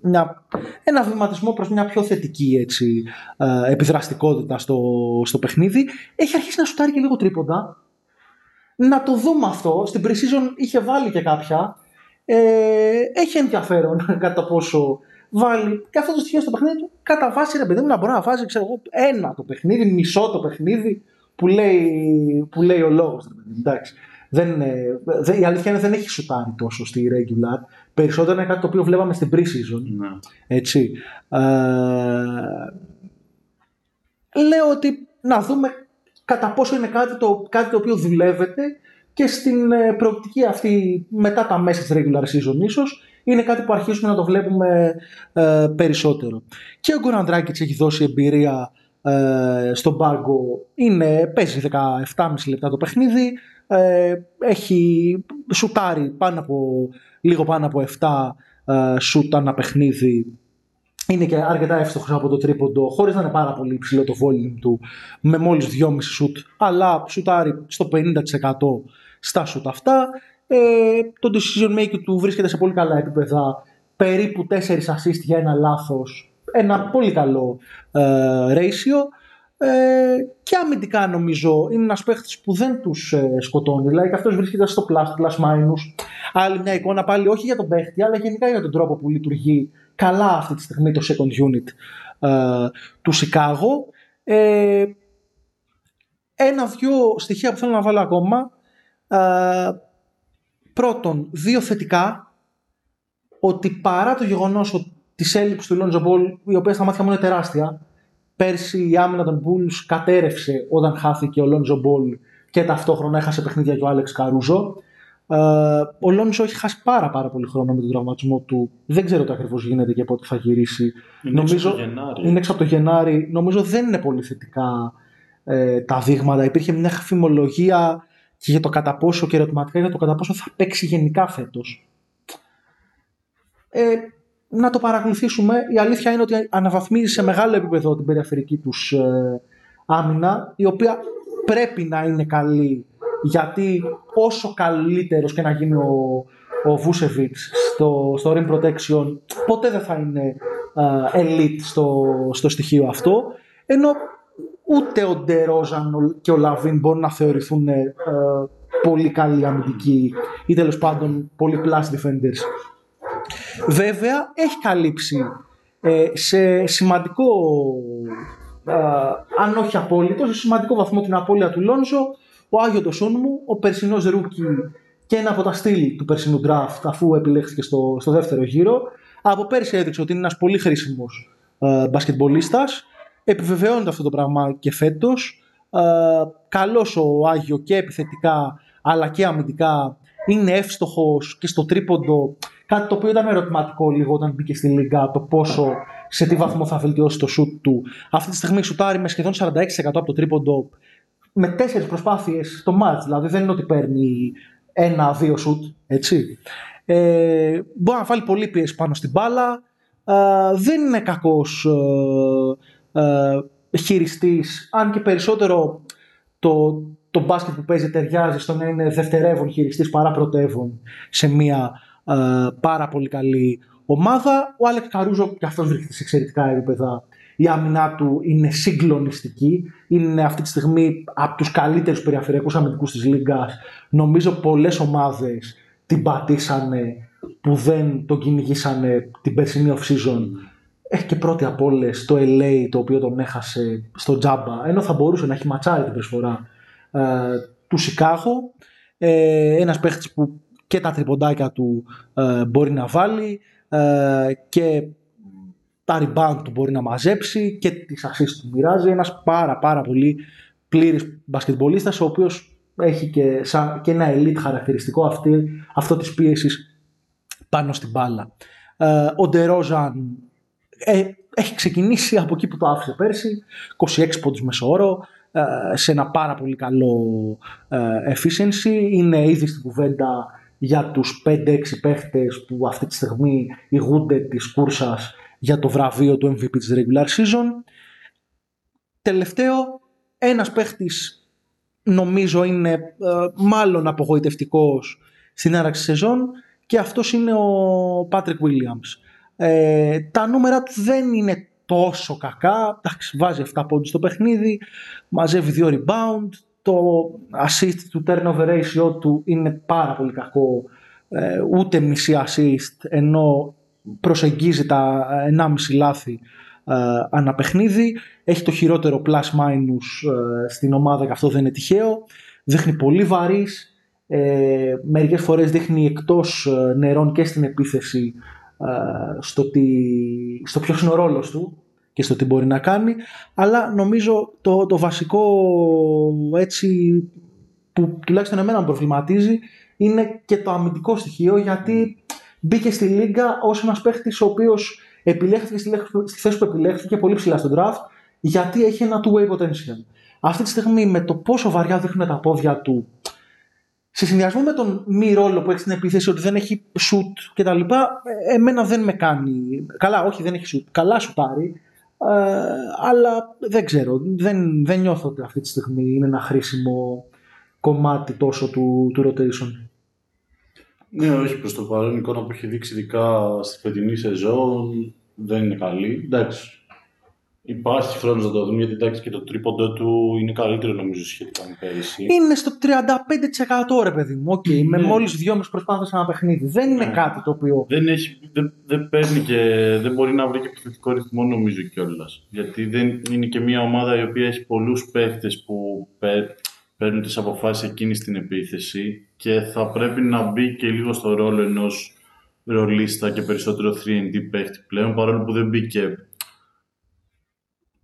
μια, ένα βηματισμό προς μια πιο θετική έτσι, ε, επιδραστικότητα στο, στο παιχνίδι. Έχει αρχίσει να σουτάρει και λίγο τρίποντα. Να το δούμε αυτό. Στην pre είχε βάλει και κάποια. Ε, έχει ενδιαφέρον κατά πόσο βάλει και αυτό το στοιχείο στο παιχνίδι του. Κατά βάση, ρε παιδί μου, να μπορεί να βάζει ξέρω εγώ, ένα το παιχνίδι, μισό το παιχνίδι που λέει, που λέει ο λόγος. Εντάξει. Δεν, δεν, η αλήθεια είναι δεν έχει σουτάρει τόσο στη regular. Περισσότερο είναι κάτι το οποίο βλέπαμε στην pre-season. Ναι. Έτσι. Ε, λέω ότι να δούμε κατά πόσο είναι κάτι το, κάτι το οποίο δουλεύεται και στην ε, προοπτική αυτή μετά τα μέσα της regular season ίσως είναι κάτι που αρχίζουμε να το βλέπουμε ε, περισσότερο. Και ο Γκοραντράκητς έχει δώσει εμπειρία ε, στον πάγκο. Είναι, παίζει 17,5 λεπτά το παιχνίδι, ε, έχει σουτάρει πάνω από, λίγο πάνω από 7 ε, σούτ ανά παιχνίδι είναι και αρκετά εύστοχος από το τρίποντο, χωρίς να είναι πάρα πολύ υψηλό το volume του, με μόλις 2,5 σουτ, αλλά σουτάρει στο 50% στα σουτ αυτά. Ε, το decision making του βρίσκεται σε πολύ καλά επίπεδα, περίπου 4 assist για ένα λάθος. Ένα πολύ καλό ε, ratio. Ε, και αμυντικά νομίζω είναι ένας παίχτης που δεν τους ε, σκοτώνει. Δηλαδή και αυτός βρίσκεται στο plus, plus minus. Άλλη μια εικόνα πάλι όχι για τον παίχτη, αλλά γενικά για τον τρόπο που λειτουργεί καλά αυτή τη στιγμή το second unit ε, του Σικάγο. Ε, Ένα-δυο στοιχεία που θέλω να βάλω ακόμα. Ε, πρώτον, δύο θετικά. Ότι παρά το γεγονός ότι της έλλειψης του Lonzo Ball, η οποία στα μάτια μου είναι τεράστια, Πέρσι η άμυνα των Bulls κατέρευσε όταν χάθηκε ο Lonzo Ball και ταυτόχρονα έχασε παιχνίδια και ο Άλεξ Καρούζο. Ε, ο Λόνζο έχει χάσει πάρα, πάρα πολύ χρόνο με τον τραυματισμό του. Δεν ξέρω τι ακριβώς γίνεται και πότε θα γυρίσει. Είναι Νομίζω, έξω από το Γενάρη. Είναι έξω από το Γενάρη. Νομίζω δεν είναι πολύ θετικά ε, τα δείγματα. Υπήρχε μια φημολογία και για το κατά πόσο και ερωτηματικά για το κατά πόσο θα παίξει γενικά φέτος. Ε, να το παρακολουθήσουμε. Η αλήθεια είναι ότι αναβαθμίζει σε μεγάλο επίπεδο την περιφερική τους ε, άμυνα, η οποία πρέπει να είναι καλή, γιατί όσο καλύτερος και να γίνει ο, ο Βούσεβιτς στο, στο rim protection, ποτέ δεν θα είναι ε, elite στο, στο στοιχείο αυτό, ενώ ούτε ο Ντερόζαν και ο Λαβίν μπορούν να θεωρηθούν ε, πολύ καλοί αμυντικοί ή τέλος πάντων πολύ plus defenders. Βέβαια έχει καλύψει ε, σε σημαντικό, ε, αν όχι απόλυτο, σε σημαντικό βαθμό την απώλεια του Λόνζο, ο Άγιο Ντοσούνμου, ο περσινός rookie και ένα από τα steal του περσινού draft αφού επιλέχθηκε στο, στο δεύτερο γύρο. Από πέρσι έδειξε ότι είναι ένας πολύ χρήσιμος ε, μπασκετμπολίστας Επιβεβαιώνεται αυτό το πράγμα και φέτος. Ε, καλός ο Άγιο και επιθετικά αλλά και αμυντικά. Είναι εύστοχος και στο τρίποντο. Κάτι το οποίο ήταν ερωτηματικό λίγο όταν μπήκε στη Λίγκα το πόσο σε τι βαθμό θα βελτιώσει το σουτ του. Αυτή τη στιγμή σουτάρει με σχεδόν 46% από το τρίποντο με τέσσερις προσπάθειες το μάτς. Δηλαδή δεν είναι ότι παίρνει ένα-δύο σουτ. Έτσι. Ε, μπορεί να βάλει πολύ πίεση πάνω στην μπάλα. Ε, δεν είναι κακός ε, ε, χειριστής, αν και περισσότερο το, το μπάσκετ που παίζει ταιριάζει στο να είναι δευτερεύον χειριστής παρά πρωτεύον σε μια ε, πάρα πολύ καλή ομάδα. Ο Άλεξ Καρούζο και αυτός βρίσκεται σε εξαιρετικά επίπεδα. Η άμυνά του είναι συγκλονιστική. Είναι αυτή τη στιγμή από τους καλύτερους περιφερειακούς αμυντικούς της Λίγκας. Νομίζω πολλές ομάδες την πατήσανε που δεν τον κυνηγήσανε την περσινή off-season έχει και πρώτη από όλες το LA το οποίο τον έχασε στο τζάμπα, ενώ θα μπορούσε να έχει ματσάρει την προσφορά ε, του Σικάγο. Ε, ένας παίχτης που και τα τριποντάκια του ε, μπορεί να βάλει ε, και τα rebound του μπορεί να μαζέψει και τις assist του μοιράζει. Ένας πάρα πάρα πολύ πλήρης μπασκετμπολίστας ο οποίος έχει και, σαν, και ένα elite χαρακτηριστικό αυτή, αυτό της πίεσης πάνω στην μπάλα. Ε, ο Ντερόζαν ε, έχει ξεκινήσει από εκεί που το άφησε πέρσι, 26 πόντους μεσόωρο, ε, σε ένα πάρα πολύ καλό ε, efficiency. Είναι ήδη στην κουβέντα για τους 5-6 παίχτες που αυτή τη στιγμή ηγούνται της κούρσας για το βραβείο του MVP της regular season. Τελευταίο, ένας παίχτης νομίζω είναι ε, μάλλον απογοητευτικός στην άραξη σεζόν και αυτός είναι ο Patrick Williams. Ε, τα νούμερα του δεν είναι τόσο κακά. Εντάξει, βάζει 7 πόντους στο παιχνίδι, μαζεύει 2 rebound. Το assist του turnover ratio του είναι πάρα πολύ κακό. Ε, ούτε μισή assist, ενώ προσεγγίζει τα 1,5 λάθη ε, ανά παιχνίδι. Έχει το χειρότερο plus minus ε, στην ομάδα και αυτό δεν είναι τυχαίο. Δείχνει πολύ βαρύς. Ε, μερικές φορές δείχνει εκτός ε, νερών και στην επίθεση ε, στο, τι, στο ποιος είναι ο ρόλος του και στο τι μπορεί να κάνει αλλά νομίζω το, το βασικό έτσι που τουλάχιστον εμένα με προβληματίζει είναι και το αμυντικό στοιχείο γιατί μπήκε στη Λίγκα ως ένας παίχτης ο οποίος επιλέχθηκε στη, θέση που επιλέχθηκε πολύ ψηλά στον draft γιατί έχει ένα two-way potential. Αυτή τη στιγμή με το πόσο βαριά δείχνουν τα πόδια του σε συνδυασμό με τον μη ρόλο που έχει στην επίθεση ότι δεν έχει σουτ κτλ. Ε, εμένα δεν με κάνει. Καλά, όχι, δεν έχει σουτ. Καλά σου πάρει. Ε, αλλά δεν ξέρω. Δεν, δεν νιώθω ότι αυτή τη στιγμή είναι ένα χρήσιμο κομμάτι τόσο του, του rotation. Ναι, όχι προς το παρόν. Η εικόνα που έχει δείξει ειδικά στη φετινή σεζόν δεν είναι καλή. Εντάξει, Υπάρχει χρόνο να το δούμε γιατί εντάξει και το τρίποντο του είναι καλύτερο νομίζω σχετικά με πέρυσι. Είναι στο 35% ρε παιδί μου. Okay, ναι. Με μόλι δυόμιση προσπάθειε ένα παιχνίδι. Δεν είναι ναι. κάτι το οποίο. Δεν, έχει, δεν, δεν παίρνει και δεν μπορεί να βρει και επιθετικό ρυθμό νομίζω κιόλας. Γιατί δεν είναι και μια ομάδα η οποία έχει πολλούς παίχτες που παίρνουν τις αποφάσεις εκείνοι στην επίθεση και θα πρέπει να μπει και λίγο στο ρόλο ενός ρολίστα και περισσότερο 3&D παίχτη πλέον παρόλο που δεν μπήκε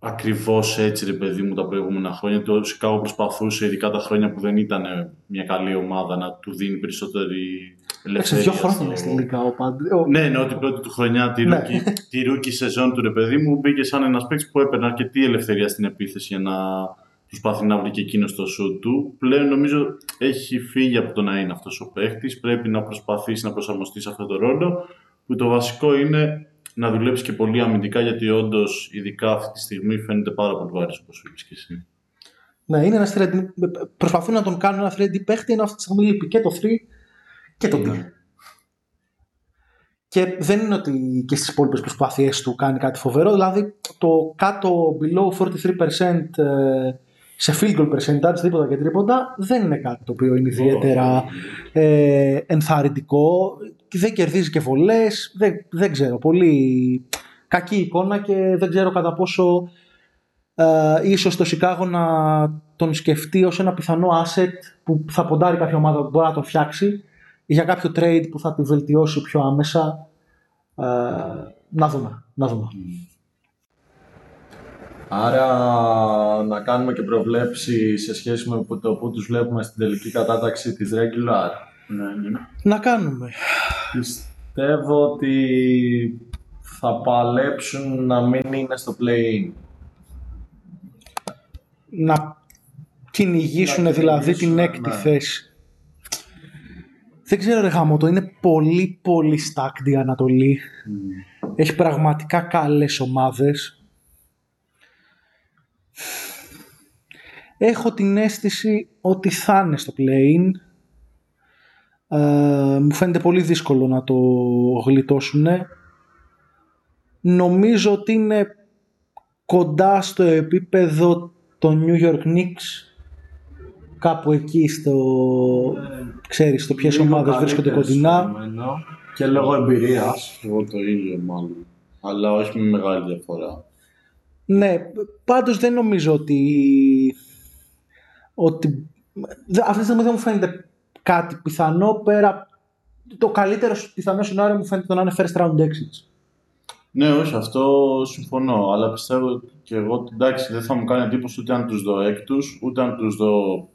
Ακριβώς έτσι, ρε παιδί μου, τα προηγούμενα χρόνια. Το Σικάγο προσπαθούσε, ειδικά τα χρόνια που δεν ήταν μια καλή ομάδα, να του δίνει περισσότερη ελευθερία. δύο χρόνια είναι στη Λίγκα ο Ναι, ναι, την πρώτη του χρονιά, τη, rookie, ναι. τη rookie σεζόν του, ρε παιδί μου, μπήκε σαν ένας παίκτης που έπαιρνε αρκετή ελευθερία στην επίθεση για να, προσπαθεί να βρει και εκείνος το σου του. Πλέον νομίζω έχει φύγει από το να είναι αυτός ο παίχτη. Πρέπει να προσπαθήσει να προσαρμοστεί σε αυτόν τον ρόλο. Που το βασικό είναι να δουλέψει και πολύ αμυντικά, γιατί όντως, ειδικά αυτή τη στιγμή, φαίνεται πάρα πολύ βάρη όπω είπε και εσύ. Ναι, είναι ένας 3D, προσπαθούν να τον κάνουν ένα 3D παίχτη, ενώ αυτή τη στιγμή λείπει και το 3 και το 2. Ναι. Και δεν είναι ότι και στις υπόλοιπες προσπάθειές του κάνει κάτι φοβερό, δηλαδή το κάτω below 43% ε, σε field goal percentage, τίποτα και τρίποτα, δεν είναι κάτι το οποίο είναι ιδιαίτερα ε, ενθαρρυντικό και δεν κερδίζεις και βολές, δεν, δεν ξέρω, πολύ κακή εικόνα και δεν ξέρω κατά πόσο ε, ίσως το Σικάγο να τον σκεφτεί ως ένα πιθανό asset που θα ποντάρει κάποια ομάδα που μπορεί να τον φτιάξει για κάποιο trade που θα τη βελτιώσει πιο άμεσα. Ε, να δούμε. Να δούμε. Άρα να κάνουμε και προβλέψεις σε σχέση με που- το που τους βλέπουμε στην τελική κατάταξη της regular. Ναι, ναι. Να κάνουμε. Πιστεύω ότι θα παλέψουν να μην είναι στο play-in. Να κυνηγήσουν Να δηλαδή την κυνηγήσουν, έκτη ναι. θέση. Δεν ξέρω ρε γάμο, είναι πολύ πολύ stacked η Ανατολή. Έχει πραγματικά καλές ομάδες. Έχω την αίσθηση ότι θα είναι στο play-in. Ε, μου φαίνεται πολύ δύσκολο να το γλιτώσουν. Νομίζω ότι είναι κοντά στο επίπεδο των New York Knicks. Κάπου εκεί στο... Ξέρεις, στο ποιες Λίγο ομάδες βρίσκονται καλύτερες κοντινά. περιμένω Και λόγω εμπειρίας. Εγώ το ίδιο μάλλον. Αλλά όχι με μεγάλη διαφορά. Ναι, πάντως δεν νομίζω ότι, ότι δε- αυτή τη στιγμή δεν μου φαίνεται κάτι πιθανό πέρα το καλύτερο πιθανό σενάριο μου φαίνεται το να είναι first round exits. Ναι, όχι, αυτό συμφωνώ. Αλλά πιστεύω και εγώ ότι εντάξει, δεν θα μου κάνει εντύπωση ούτε αν τους δω έκτους, ούτε αν τους δω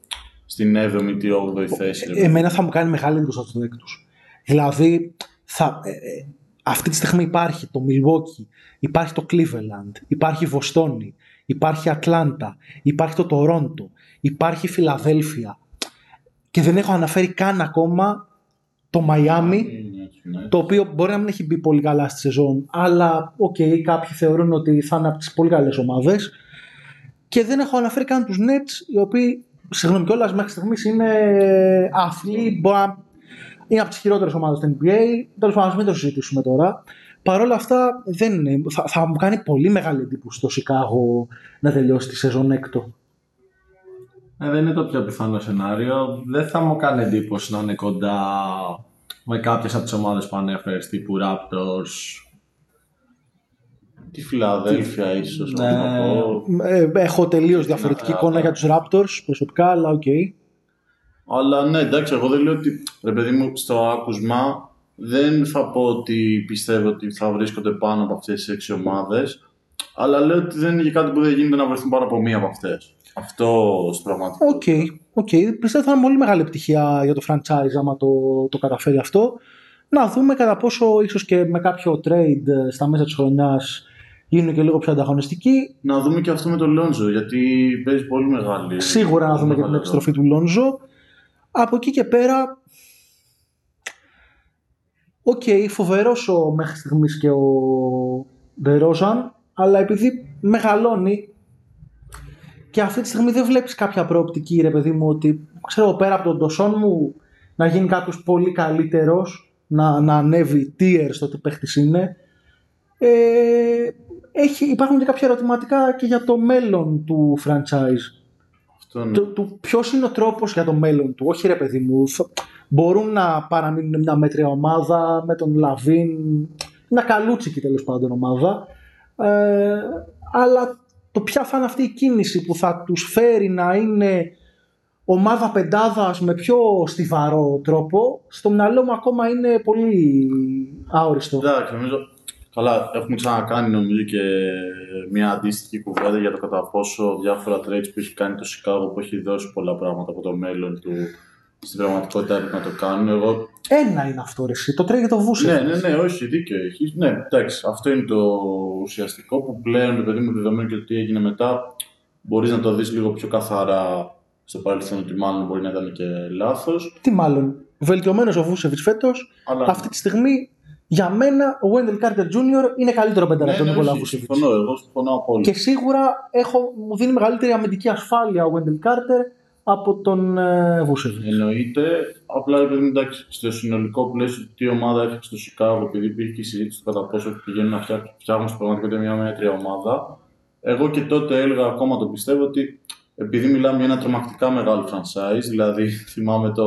στην 7η ή 8η θέση. ρε. Εμένα θα μου κάνει μεγάλη εντύπωση αυτό το έκτος. Δηλαδή, θα, ε, ε, αυτή τη στιγμή υπάρχει το Milwaukee, υπάρχει το Cleveland, υπάρχει η Βοστόνη, υπάρχει η Ατλάντα, υπάρχει το Τορόντο, υπάρχει η Φιλαδέλφια και δεν έχω αναφέρει καν ακόμα το Μαϊάμι Είναι έτσι, ναι. το οποίο μπορεί να μην έχει μπει πολύ καλά στη σεζόν, αλλά οκ, κάποιοι θεωρούν ότι θα είναι από τις πολύ καλές ομάδες. Και δεν έχω αναφέρει καν τους Nets, οι οποίοι, συγγνώμη κιόλας, μέχρι στιγμής είναι αθλοί, μπορεί να είναι από τις χειρότερες ομάδες του NBA, τέλος πάντων, ας μην το συζητήσουμε τώρα. Παρ' όλα αυτά, δεν είναι, θα, θα μου κάνει πολύ μεγάλη εντύπωση το Σικάγο να τελειώσει τη σεζόν έκτο. Ε, δεν είναι το πιο πιθανό σενάριο. Δεν θα μου κάνει εντύπωση να είναι κοντά με κάποιες από τις ομάδες που ανέφερες, τύπου Raptors. Τη Φιλαδέλφια, ίσως. Ναι. να πω. Ε, έχω τελείως διαφορετική Ναι, εικόνα ναι. για τους Raptors προσωπικά, αλλά οκ. Αλλά ναι, εντάξει, εγώ δεν λέω ότι ρε παιδί μου στο άκουσμα δεν θα πω ότι πιστεύω ότι θα βρίσκονται πάνω από αυτές τις έξι ομάδες. Αλλά λέω ότι δεν είναι και κάτι που δεν γίνεται να βρεθούν πάνω από μία από αυτές. Αυτό στην πραγματικότητα. Οκ, οκ. Πιστεύω θα είναι πολύ μεγάλη επιτυχία για το franchise άμα το, το καταφέρει αυτό. Να δούμε κατά πόσο ίσως και με κάποιο trade ε, στα μέσα της χρονιάς γίνουν και λίγο πιο ανταγωνιστικοί. Να δούμε και αυτό με τον Λόνζο, γιατί παίζει πολύ μεγάλη. Σίγουρα να δούμε και την μεγάλο επιστροφή του Λόνζο. Από εκεί και πέρα, οκ, φοβερός ο μέχρι στιγμής και ο Ντερόζαν, αλλά επειδή μεγαλώνει και αυτή τη στιγμή δεν βλέπεις κάποια προοπτική, ρε παιδί μου, ότι ξέρω πέρα από τον Ντοσούνμου να γίνει κάποιος πολύ καλύτερος, να, να ανέβει tier στο τι παίχτης είναι. Ε, έχει, υπάρχουν και κάποια ερωτηματικά και για το μέλλον του franchise Αυτό ναι. του, του ποιος είναι ο τρόπος για το μέλλον του; Όχι, ρε παιδί μου. θα- μπορούν να παραμείνουν μια μέτρια ομάδα με τον Λαβίν. Μια καλούτσικη τέλος πάντων ομάδα. Ε, αλλά το ποια θα είναι αυτή η κίνηση που θα τους φέρει να είναι ομάδα πεντάδας με πιο στιβαρό τρόπο στο μυαλό μου ακόμα είναι πολύ αόριστο. Εντάξει, νομίζω. Καλά, έχουμε ξανακάνει νομίζω και μια αντίστοιχη κουβέντα για το κατά πόσο διάφορα trades που έχει κάνει το Chicago που έχει δώσει πολλά πράγματα από το μέλλον του στην πραγματικότητα έπρεπε να το κάνουν. Εγώ. Ένα είναι αυτό ρε εσύ, το τρέχει το βούσε. Ναι, ναι, ναι, όχι, δίκιο έχει. Ναι, εντάξει, αυτό είναι το ουσιαστικό που πλέον, παιδί μου, δεδομένου και το τι έγινε μετά, μπορείς να το δεις λίγο πιο καθαρά στο παρελθόν ότι μάλλον μπορεί να ήταν και λάθος. Τι μάλλον. Βελτιωμένος ο Βούσεβιτς φέτος. Αλλά... Αυτή τη στιγμή για μένα ο Wendell Carter Jr. είναι καλύτερο πενταρά από τον Νικόλα όχι, Βούσεβιτς. συμφωνώ, εγώ συμφωνώ απόλυτα. Και σίγουρα έχω, μου δίνει μεγαλύτερη αμυντική ασφάλεια ο Wendell Carter από τον ε, Βούσεβιτς. Εννοείται. Απλά επειδή εντάξει, στο συνολικό πλαίσιο τι ομάδα έφτιαξε στο Σικάγο, επειδή υπήρχε και η συζήτηση του κατά πόσο πηγαίνουν να φτιάξουν, φτιάχνουν στην πραγματικότητα μια μέτρια ομάδα. Εγώ και τότε έλεγα ακόμα το πιστεύω ότι επειδή μιλάμε για ένα τρομακτικά μεγάλο franchise, δηλαδή θυμάμαι το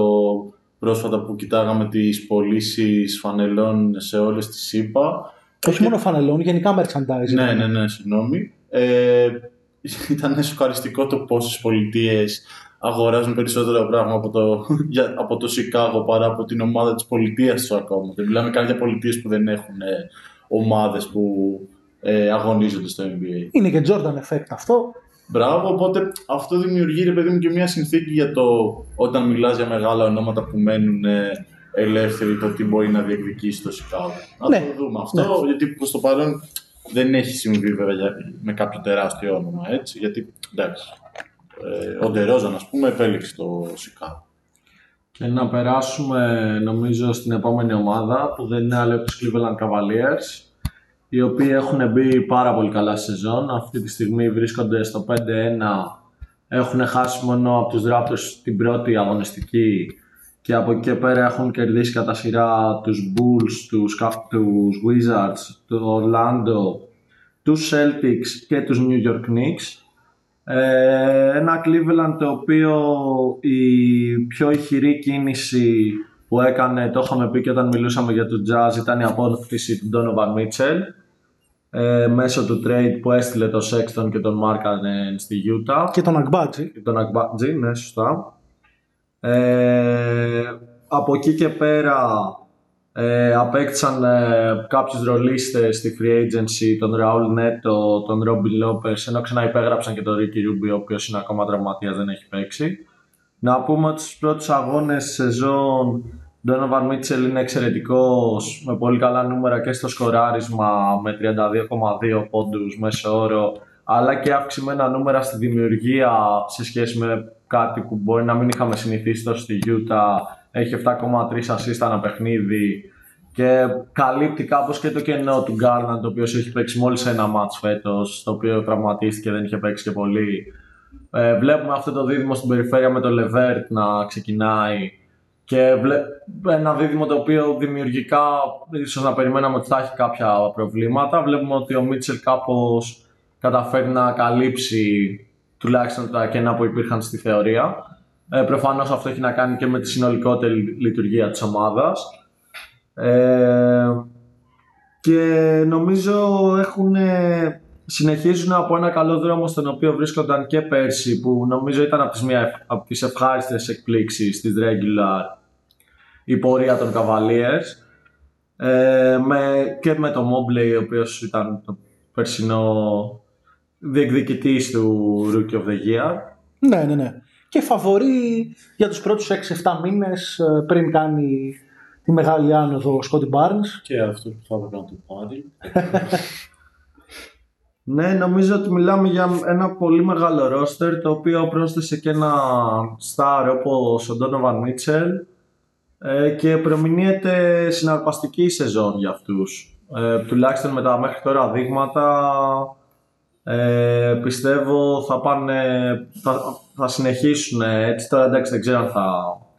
πρόσφατα που κοιτάγαμε τις πωλήσεις φανελών σε όλες τις ΣΥΠΑ. Όχι μόνο φανελών, γενικά merchandise. Ναι, ναι, ναι, συγγνώμη. Ε, ήταν σοκαριστικό το πόσες πολιτείες αγοράζουν περισσότερα πράγματα από το, για, από το Σικάγο παρά από την ομάδα της πολιτείας τους ακόμα. Δεν μιλάμε καν για πολιτείες που δεν έχουν ε, ομάδες που ε, αγωνίζονται στο NBA. Είναι και Jordan effect αυτό. Μπράβο, οπότε αυτό δημιουργεί ρε παιδί μου και μια συνθήκη για το όταν μιλάς για μεγάλα ονόματα που μένουν ε, ελεύθεροι το τι μπορεί να διεκδικήσει το Σικάγο. Να Ναι. το δούμε αυτό, γιατί προς το παρόν δεν έχει συμβεί βέβαια για- με κάποιο τεράστιο όνομα, έτσι, γιατί εντάξει, ε, ο Ντερόζαν ας πούμε επέλεξε το Σικάγο. Και να περάσουμε νομίζω στην επόμενη ομάδα που δεν είναι άλλη από τους Cleveland Cavaliers οι οποίοι έχουν μπει πάρα πολύ καλά στη σεζόν. Αυτή τη στιγμή βρίσκονται στο 5-1. Έχουν χάσει μόνο από τους Raptors την πρώτη αγωνιστική και από εκεί και πέρα έχουν κερδίσει κατά σειρά τους Bulls, τους, Ca- τους Wizards, το Orlando, τους Celtics και τους New York Knicks. Ε, ένα Cleveland το οποίο η πιο ηχηρή κίνηση που έκανε, το είχαμε πει και όταν μιλούσαμε για το Jazz, ήταν η απόκτηση του Donovan Mitchell ε, μέσω του trade που έστειλε το Sexton και τον Markkanen στη Utah Και τον Αγμπάτζη. και τον Akbatji, ναι, σωστά. Ε, από εκεί και πέρα ε, απέκτησαν ε, κάποιους ρολίστες στη free agency, τον Raul Neto, τον Robin Lopez, ενώ ξανά υπέγραψαν και τον Ricky Rubio, ο οποίος είναι ακόμα τραυματίας, δεν έχει παίξει. Να πούμε ότι στους πρώτους αγώνες σεζόν Donovan Mitchell είναι εξαιρετικός, με πολύ καλά νούμερα και στο σκοράρισμα με 32,2 πόντους μέσω όρο, αλλά και αυξημένα νούμερα στη δημιουργία σε σχέση με κάτι που μπορεί να μην είχαμε συνηθίσει τόσο στη Utah. Έχει 7,3 assist ένα παιχνίδι και καλύπτει κάπως και το κενό του Garland, ο οποίος έχει παίξει μόλις ένα μάτς φέτος, το οποίο τραυματίστηκε, δεν είχε παίξει και πολύ. Ε, βλέπουμε αυτό το δίδυμο στην περιφέρεια με το Levert να ξεκινάει και βλέ... ένα δίδυμο το οποίο δημιουργικά ίσως να περιμέναμε ότι θα έχει κάποια προβλήματα. Βλέπουμε ότι ο Μίτσελ κάπως καταφέρει να καλύψει τουλάχιστον τα κενά που υπήρχαν στη θεωρία. Ε, προφανώς αυτό έχει να κάνει και με τη συνολικότερη λειτουργία της ομάδας. Ε, και νομίζω έχουν, ε, συνεχίζουν από ένα καλό δρόμο στον οποίο βρίσκονταν και πέρσι που νομίζω ήταν από τις, μια, από τις ευχάριστες εκπλήξεις της regular η πορεία των Cavaliers ε, με, και με το Mobley ο οποίος ήταν το περσινό διεκδικητής του Rookie of the Year Ναι, ναι, ναι. Και φαβορεί για τους πρώτους 6-7 μήνες ε, πριν κάνει τη μεγάλη άνοδο ο Σκότι Barnes. Και αυτό που θα έπρεπε να το πάρει. Ναι, νομίζω ότι μιλάμε για ένα πολύ μεγάλο ρόστερ το οποίο πρόσθεσε και ένα star όπως ο Donovan Mitchell ε, και προμηνύεται συναρπαστική σεζόν για αυτούς. Ε, τουλάχιστον με τα μέχρι τώρα δείγματα ε, πιστεύω θα, πάνε, θα, θα συνεχίσουν έτσι. Τώρα εντάξει δεν ξέρω αν θα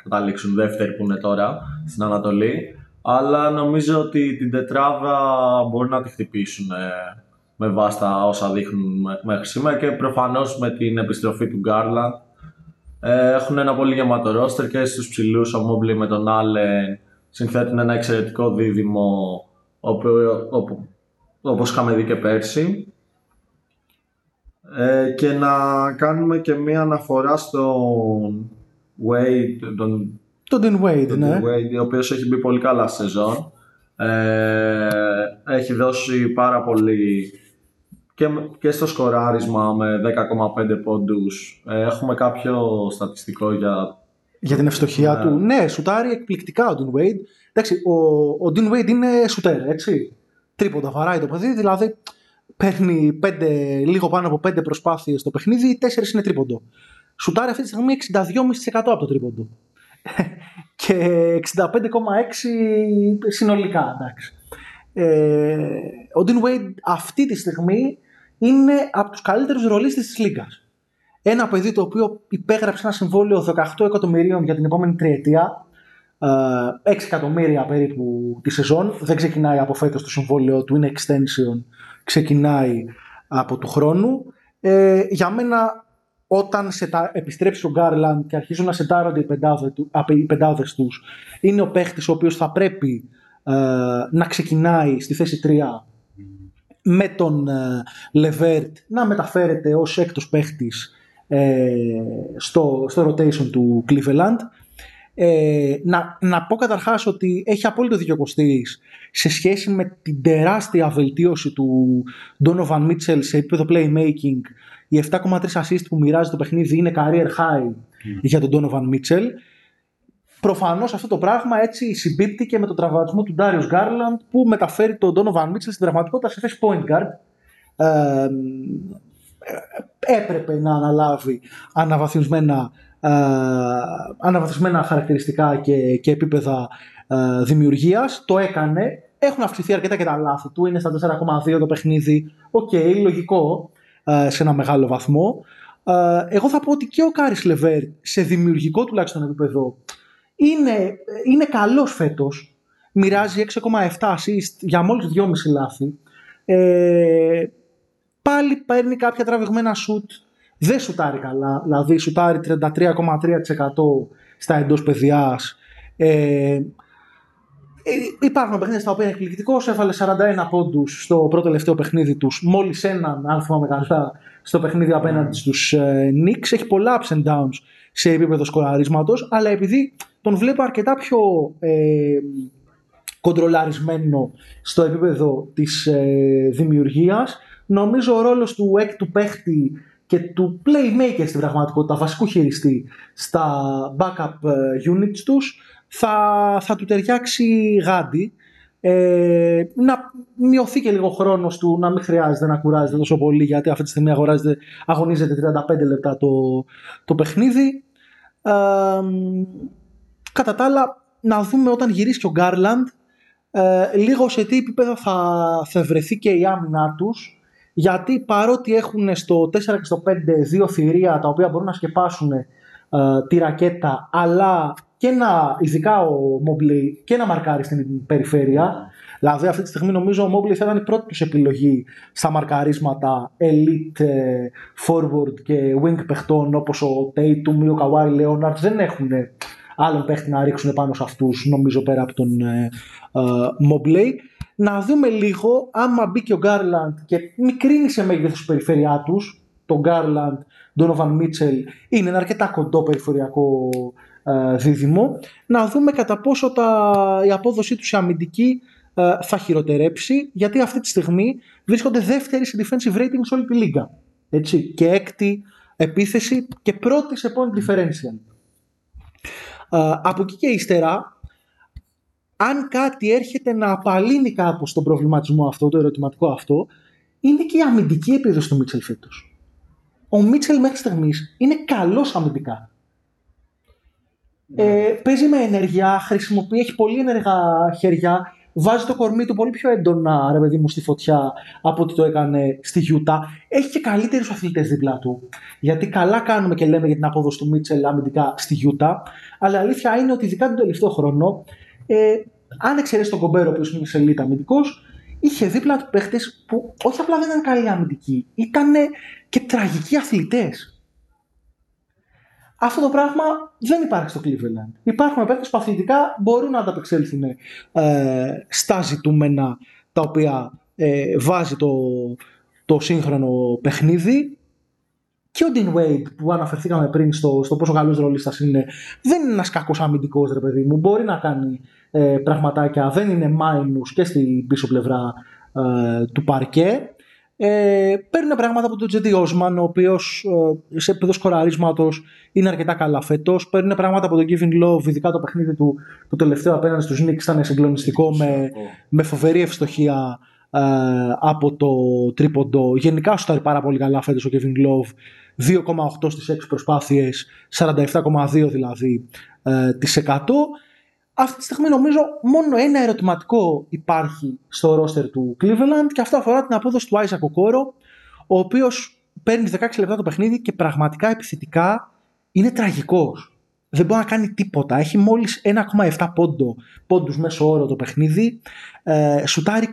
καταλήξουν δεύτερη που είναι τώρα στην Ανατολή αλλά νομίζω ότι την τετράδα μπορεί να τη χτυπήσουν ε, με βάση τα όσα δείχνουν μέ- μέχρι σήμερα και προφανώς με την επιστροφή του Garland ε, έχουν ένα πολύ γεμάτο ρόστερ και στους ψηλούς ο Mobley με τον Allen συνθέτουν ένα εξαιρετικό δίδυμο όπου, όπου, όπως είχαμε δει και πέρσι ε, και να κάνουμε και μία αναφορά στον Wade, τον Το Dean Wade, τον ναι. Wade, ο οποίος έχει μπει πολύ καλά στη σεζόν. Ε, έχει δώσει πάρα πολύ και, και στο σκοράρισμα με 10,5 πόντους. Ε, έχουμε κάποιο στατιστικό για... Για την ευστοχία Ναι. του. Ναι, σουτάρει εκπληκτικά ο Dean Wade. Εντάξει, ο, ο Dean Wade είναι σουτέρ, έτσι. Τρίποντα βαράει το παιδί, δηλαδή παίρνει πέντε, λίγο πάνω από πέντε προσπάθειες στο παιχνίδι, τέσσερις είναι τρίποντο. Σουτάρει αυτή τη στιγμή 62,5% από το τρίποντο. και 65,6% συνολικά, εντάξει. Ε, ο Dean Wade αυτή τη στιγμή είναι από τους καλύτερους ρολίστες της Λίγκας. Ένα παιδί το οποίο υπέγραψε ένα συμβόλαιο 18 εκατομμυρίων για την επόμενη τριετία, 6 ε, εκατομμύρια περίπου τη σεζόν. Δεν ξεκινάει από φέτος το συμβόλαιο του, είναι extension, ξεκινάει από του χρόνου. Ε, για μένα όταν σε τα, επιστρέψει ο Γκάρλαντ και αρχίζουν να σετάρονται οι πεντάδες τους, είναι ο παίχτης ο οποίος θα πρέπει ε, να ξεκινάει στη θέση 3 με τον ε, Λεβέρτ να μεταφέρεται ως έκτος παίχτης ε, στο, στο rotation του Cleveland. Ε, να, να πω καταρχάς ότι έχει απόλυτο δίκιο σε σχέση με την τεράστια βελτίωση του Donovan Mitchell σε επίπεδο playmaking. Οι 7,3 assist που μοιράζει το παιχνίδι είναι career high για τον Donovan Mitchell. Προφανώς αυτό το πράγμα έτσι συμπίπτει και με τον τραυματισμό του Darius Garland που μεταφέρει τον Donovan Mitchell στην πραγματικότητα σε θέση point guard. Ε, έπρεπε να αναλάβει αναβαθμισμένα, ε, αναβαθμισμένα χαρακτηριστικά και, και επίπεδα ε, δημιουργίας. Το έκανε. Έχουν αυξηθεί αρκετά και τα λάθη του. Είναι στα 4,2 το παιχνίδι. Οκ, okay, λογικό ε, σε ένα μεγάλο βαθμό. Ε, εγώ θα πω ότι και ο Κάρις Λεβέρ σε δημιουργικό τουλάχιστον επίπεδο είναι, είναι καλός φέτος. Μοιράζει 6,7 assist για μόλις 2,5 λάθη. Ε, πάλι παίρνει κάποια τραβηγμένα σουτ. Δεν σουτάρει καλά. Δηλαδή σουτάρει 33,3% στα εντός παιδιάς. Ε, υπάρχουν παιχνίδια στα οποία είναι εκπληκτικό. Έβαλε 41 πόντους στο πρώτο τελευταίο παιχνίδι τους. Μόλις έναν, αν θυμάμαι καλά, στο παιχνίδι απέναντι στους ε, Knicks. Έχει πολλά ups and downs σε επίπεδο σκοραρίσματος. Αλλά επειδή τον βλέπω αρκετά πιο ε, κοντρολαρισμένο στο επίπεδο της ε, δημιουργίας. Νομίζω ο ρόλος του έκτου παίχτη και του playmaker στην πραγματικότητα, βασικού χειριστή στα backup ε, units τους, θα, θα του ταιριάξει γάντι. Ε, να μειωθεί και λίγο χρόνος του να μην χρειάζεται να κουράζεται τόσο πολύ γιατί αυτή τη στιγμή αγωνίζεται 35 λεπτά το, το παιχνίδι. Ε, Κατά τα άλλα, να δούμε όταν γυρίσει και ο Γκάρλαντ ε, λίγο σε τι επίπεδο θα, θα βρεθεί και η άμυνά τους. Γιατί παρότι έχουν στο 4 και στο 5 δύο θηρία τα οποία μπορούν να σκεπάσουν ε, τη ρακέτα, αλλά και να, ειδικά ο Μόμπλεϊ, και να μαρκάρει στην περιφέρεια. Δηλαδή, αυτή τη στιγμή νομίζω ο Μόμπλεϊ θα ήταν η πρώτη τους επιλογή στα μαρκαρίσματα elite ε, forward και wing παιχτών όπως ο Tatum ή ο Kawhi Leonard. Δεν έχουν άλλον παίχτη να ρίξουν πάνω σε αυτούς, νομίζω πέρα από τον ε, ε, Να δούμε λίγο άμα μπει και ο Γκάρλαντ και μικρύνει σε μέγεθος περιφερειά τους. Το Γκάρλαντ, Donovan Mitchell είναι ένα αρκετά κοντό περιφερειακό ε, δίδυμο. Να δούμε κατά πόσο τα, η απόδοσή του σε αμυντική ε, θα χειροτερέψει, γιατί αυτή τη στιγμή βρίσκονται δεύτεροι σε defensive rating σε όλη τη λίγα. Έτσι, και έκτη επίθεση και πρώτη σε point differential από εκεί και ύστερα, αν κάτι έρχεται να απαλύνει κάπως τον προβληματισμό αυτό, το ερωτηματικό αυτό, είναι και η αμυντική επίδοση του Μίτσελ φέτος. Ο Μίτσελ μέχρι στιγμής είναι καλός αμυντικά. Ε, παίζει με ενεργειά, χρησιμοποιεί, έχει πολύ ενεργά χέρια, βάζει το κορμί του πολύ πιο έντονα, ρε παιδί μου, στη φωτιά από ό,τι το έκανε στη Γιούτα. Έχει και καλύτερους αθλητές δίπλα του. Γιατί καλά κάνουμε και λέμε για την απόδοση του Μίτσελ αμυντικά στη Γιούτα. Αλλά η αλήθεια είναι ότι ειδικά τον τελευταίο χρόνο, ε, αν εξαιρέσεις τον Κομπέρο που είναι σε λίτα αμυντικός, είχε δίπλα του παίχτες που όχι απλά δεν ήταν καλοί αμυντικοί, ήταν και τραγικοί αθλητές. Αυτό το πράγμα δεν υπάρχει στο Cleveland. Υπάρχουν παίκτε που αθλητικά μπορούν να ανταπεξέλθουν ε, στα ζητούμενα τα οποία ε, βάζει το, το σύγχρονο παιχνίδι. Και ο Dean Wade που αναφερθήκαμε πριν στο, στο πόσο καλός ρολίστα είναι, δεν είναι ένας κακός αμυντικός ρε παιδί μου. Μπορεί να κάνει ε, πραγματάκια, δεν είναι μάινου και στην πίσω πλευρά ε, του παρκέ. Ε, παίρνουν πράγματα από τον Τζέντι Όσμαν, ο οποίος ε, σε επίπεδο σκοραρίσματος είναι αρκετά καλά φέτος. Παίρνουν πράγματα από τον Giving Love, ειδικά το παιχνίδι του το τελευταίο απέναντι στους Νίξ ήταν συγκλονιστικό με, με φοβερή ευστοχία ε, από το τρίποντο. Γενικά σου πάρα πολύ καλά φέτος ο Kevin Love. 2,8 στις 6 προσπάθειες, 47,2 δηλαδή ε, τις 100. Αυτή τη στιγμή νομίζω μόνο ένα ερωτηματικό υπάρχει στο ρόστερ του Cleveland και αυτό αφορά την απόδοση του Isaac Okoro, ο οποίος παίρνει 16 λεπτά το παιχνίδι και πραγματικά επιθετικά είναι τραγικός. Δεν μπορεί να κάνει τίποτα. Έχει μόλις 1,7 πόντο, πόντους μέσω όρο το παιχνίδι. Ε, σουτάρει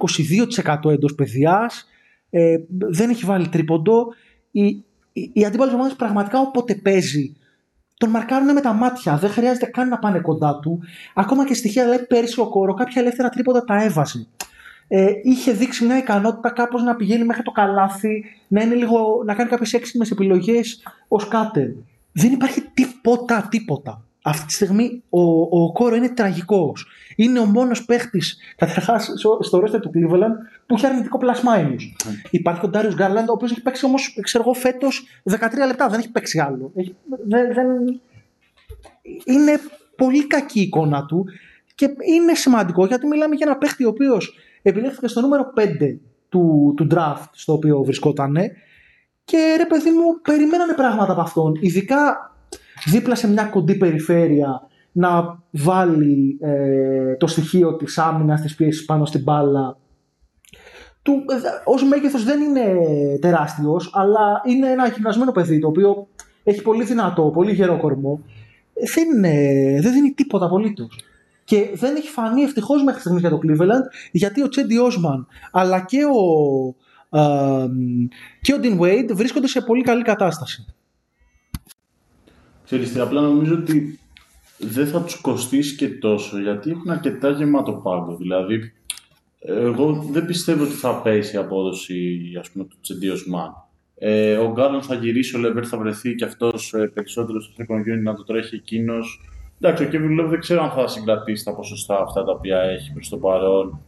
22% εντός παιδιάς. Ε, δεν έχει βάλει τρίποντο. Οι, οι, οι αντίπαλες ομάδες πραγματικά όποτε παίζει τον μαρκάρουν με τα μάτια. Δεν χρειάζεται καν να πάνε κοντά του. Ακόμα και στοιχεία λέει πέρσι ο κόρο, κάποια ελεύθερα τρίποντα τα έβαζε. Ε, είχε δείξει μια ικανότητα κάπως να πηγαίνει μέχρι το καλάθι, να, είναι λίγο, να κάνει κάποιες έξυπνες επιλογές ως κάτερ. Δεν υπάρχει τίποτα, τίποτα. Αυτή τη στιγμή ο, ο Κόρο είναι τραγικός. Είναι ο μόνος παίχτης καταρχά στο ρόστερ του Cleveland που έχει αρνητικό πλασμάινου. Mm. Υπάρχει ο Ντάριο Γκάρλαντ, ο οποίος έχει παίξει όμως, ξέρω εγώ, φέτος 13 λεπτά. Δεν έχει παίξει άλλο. Έχει, δεν, δεν... Είναι πολύ κακή η εικόνα του και είναι σημαντικό γιατί μιλάμε για ένα παίχτη ο οποίος επιλέχθηκε στο νούμερο 5 του, του draft στο οποίο βρισκόταν και ρε παιδί μου, περιμένανε πράγματα από αυτόν. Ειδικά δίπλα σε μια κοντή περιφέρεια να βάλει ε, το στοιχείο της άμυνας, της πίεσης πάνω στην μπάλα. Του, ε, ως μέγεθος δεν είναι τεράστιος, αλλά είναι ένα γυμνασμένο παιδί το οποίο έχει πολύ δυνατό, πολύ γερό κορμό. Δεν, δεν δίνει τίποτα απολύτως. Και δεν έχει φανεί ευτυχώς μέχρι στιγμής για το Cleveland, γιατί ο Τσέντι Όσμαν αλλά και ο, και ο Dean Wade βρίσκονται σε πολύ καλή κατάσταση. Ξέρετε, απλά νομίζω ότι δεν θα τους κοστίσει και τόσο, γιατί έχουν αρκετά γεμάτο πάγκο. Δηλαδή, εγώ δεν πιστεύω ότι θα πέσει η απόδοση ας πούμε, του Τσεντίος Μαν. Ε, ο Γκάρλον θα γυρίσει, ο Λεβέρ θα βρεθεί και αυτός ε, περισσότερο στο second unit να το τρέχει εκείνος. Εντάξει, ο Kevin Love δεν ξέρω αν θα συγκρατήσει τα ποσοστά αυτά τα οποία έχει προς το παρόν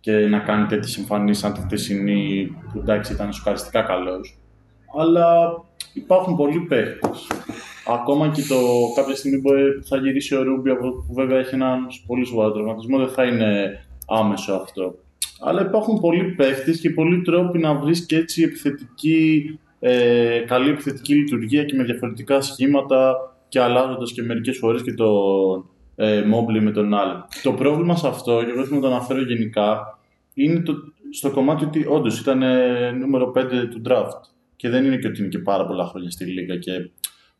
και να κάνει τέτοιες εμφανίσεις σαν τη χτεσινή που εντάξει ήταν σοκαριστικά καλός. Αλλά υπάρχουν πολλοί παίχτε. Ακόμα και το κάποια στιγμή που θα γυρίσει ο Ρούμπι, που βέβαια έχει έναν πολύ σοβαρό τραυματισμό, δεν θα είναι άμεσο αυτό. Αλλά υπάρχουν πολλοί παίχτες και πολλοί τρόποι να βρεις και έτσι επιθετική, ε, καλή επιθετική λειτουργία και με διαφορετικά σχήματα και αλλάζοντας και μερικές φορές και το ε, με τον άλλο. Το πρόβλημα σε αυτό, και εγώ θέλω να το αναφέρω γενικά, είναι το, στο κομμάτι ότι όντως ήταν ε, νούμερο 5 του draft. Και δεν είναι και ότι είναι και πάρα πολλά χρόνια στη Λίγα και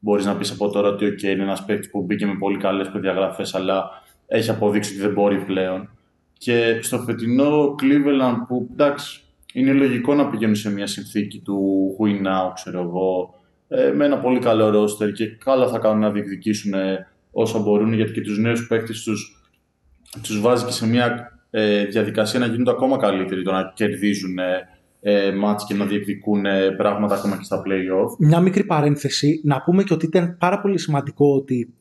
μπορείς να πεις από τώρα ότι okay, είναι ένας παίκτης που μπήκε με πολύ καλές προδιαγραφές, αλλά έχει αποδείξει ότι δεν μπορεί πλέον. Και στο φετινό Cleveland που εντάξει, είναι λογικό να πηγαίνουν σε μια συνθήκη του win now, ξέρω εγώ, ε, με ένα πολύ καλό ρόστερ και καλά θα κάνουν να διεκδικήσουν όσα μπορούν γιατί και τους νέους παίκτες τους τους βάζει και σε μια ε, διαδικασία να γίνονται ακόμα καλύτεροι, το να κερδίζουν ε, ε μάτς και να διεκδικούν ε, πράγματα ακόμα και στα play-off. Μια μικρή παρένθεση, να πούμε και ότι ήταν πάρα πολύ σημαντικό ότι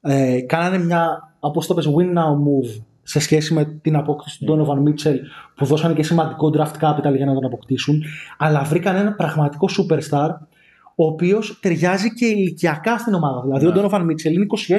ε, κάνανε μια, όπως το πες, win now move σε σχέση με την απόκτηση του Donovan Mitchell που δώσανε και σημαντικό draft capital για να τον αποκτήσουν αλλά βρήκαν ένα πραγματικό superstar ο οποίος ταιριάζει και ηλικιακά στην ομάδα. Δηλαδή ο ναι. Donovan Mitchell είναι 26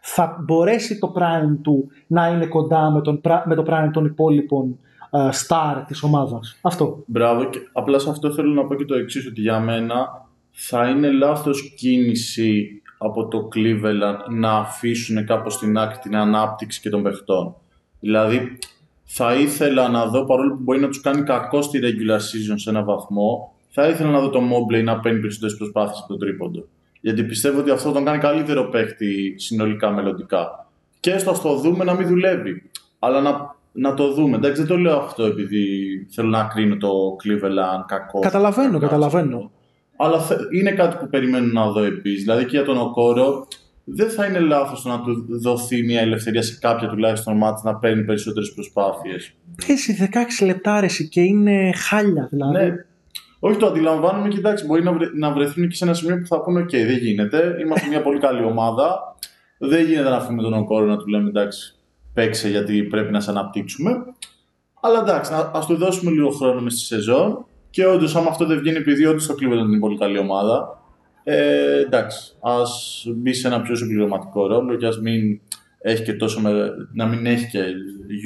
θα μπορέσει το prime του να είναι κοντά με, τον, με το prime των υπόλοιπων uh, star της ομάδας. Αυτό. Μπράβο. Και απλά σε αυτό θέλω να πω και το εξής ότι για μένα θα είναι λάθος κίνηση από το Cleveland να αφήσουν κάπως στην άκρη την ανάπτυξη και των παιχτών. Δηλαδή, θα ήθελα να δω, παρόλο που μπορεί να τους κάνει κακό στη regular season σε έναν βαθμό, θα ήθελα να δω το Mobley να παίρνει περισσότερες προσπάθειες από τον τρίποντο. Γιατί πιστεύω ότι αυτό τον κάνει καλύτερο παίχτη συνολικά μελλοντικά. Και έστω το δούμε να μην δουλεύει. Αλλά να, να το δούμε. Εντάξει, δεν το λέω αυτό επειδή θέλω να κρίνω το Cleveland κακό. Καταλαβαίνω, καταλαβαίνω. Αλλά είναι κάτι που περιμένω να δω επίσης. Δηλαδή και για τον Οκόρο, δεν θα είναι λάθος να του δοθεί μια ελευθερία σε κάποια τουλάχιστον μάτια να παίρνει περισσότερες προσπάθειες. Πέσει 16 λεπτά και είναι χάλια δηλαδή. Ναι, όχι, το αντιλαμβάνομαι και εντάξει, μπορεί να, βρε, να βρεθούν και σε ένα σημείο που θα πούνε: OK, δεν γίνεται. Είμαστε μια πολύ καλή ομάδα. Δεν γίνεται να αφήνουμε τον Οκόρο να του λέμε: Εντάξει, παίξε γιατί πρέπει να σε αναπτύξουμε. Αλλά εντάξει, ας του δώσουμε λίγο χρόνο μες στη σεζόν. Και όντως, άμα αυτό δεν βγαίνει, επειδή όντως το Cleveland είναι πολύ καλή ομάδα, ε, εντάξει, ας μπει σε ένα πιο συμπληρωματικό ρόλο και ας μην έχει και τόσο με, να μην έχει και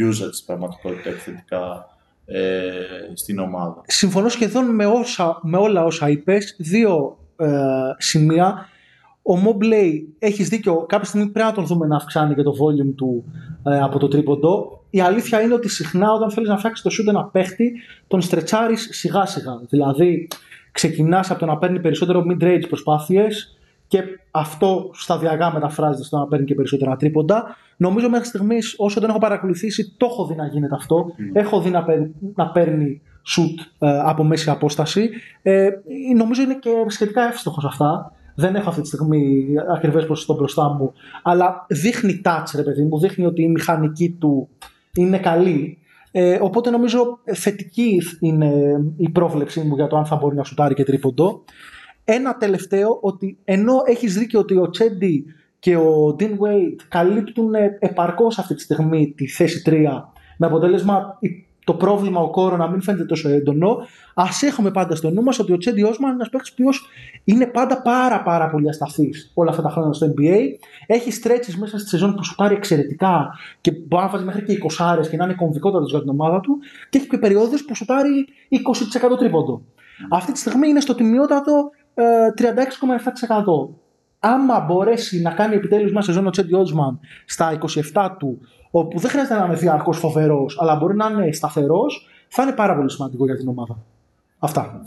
usage στην πραγματικότητα επιθετικά ε, στην ομάδα. Συμφωνώ σχεδόν με, όσα, με όλα όσα είπες. Δύο ε, σημεία. Ο Mobley, έχεις δίκιο, κάποια στιγμή πρέπει να τον δούμε να αυξάνει και το volume του ε, από το τρίποντο. Η αλήθεια είναι ότι συχνά όταν θέλεις να φτιάξεις το shoot ένα παίχτη, τον στρετσάρεις σιγά σιγά. Δηλαδή, ξεκινάς από το να παίρνει περισσότερο mid-range προσπάθειες και αυτό σταδιακά μεταφράζεται στο να παίρνει και περισσότερα τρίποντα. Νομίζω μέχρι στιγμής, όσο δεν έχω παρακολουθήσει, το έχω δει να γίνεται αυτό. Έχω δει να, παίρνει, να παίρνει shoot ε, από μέση απόσταση. Ε, νομίζω είναι και σχετικά εύστοχος σε αυτά. Δεν έχω αυτή τη στιγμή ακριβές ποσοστό μπροστά μου. Αλλά δείχνει touch, ρε παιδί μου. Δείχνει ότι η μηχανική του είναι καλή. Ε, οπότε νομίζω θετική είναι η πρόβλεψή μου για το αν θα μπορεί να σουτάρει και τρίποντο. Ένα τελευταίο, ότι ενώ έχεις δίκιο ότι ο Τσέντι και ο Dean Wade καλύπτουν επαρκώς αυτή τη στιγμή τη θέση 3 με αποτέλεσμα το πρόβλημα ο κόρος να μην φαίνεται τόσο έντονο, ας έχουμε πάντα στο νου μας ότι ο Τσέντι Όσμαν είναι ένας παίκτης που είναι πάντα πάρα, πάρα πολύ ασταθής όλα αυτά τα χρόνια στο NBA. Έχει στρέψει μέσα στη σεζόν που σου πάρει εξαιρετικά και μπορεί να βάζει μέχρι και 20 και να είναι κομβικότατος για την ομάδα του, και έχει και περιόδους που σου πάρει 20% τρίποντο. Αυτή τη στιγμή είναι στο τιμιότατο 36,7%. Άμα μπορέσει να κάνει επιτέλους μια σεζόν ο Τσέντι Ότσμαν στα 27 του, όπου δεν χρειάζεται να είναι διαρκώς φοβερός, αλλά μπορεί να είναι σταθερός, θα είναι πάρα πολύ σημαντικό για την ομάδα. Αυτά.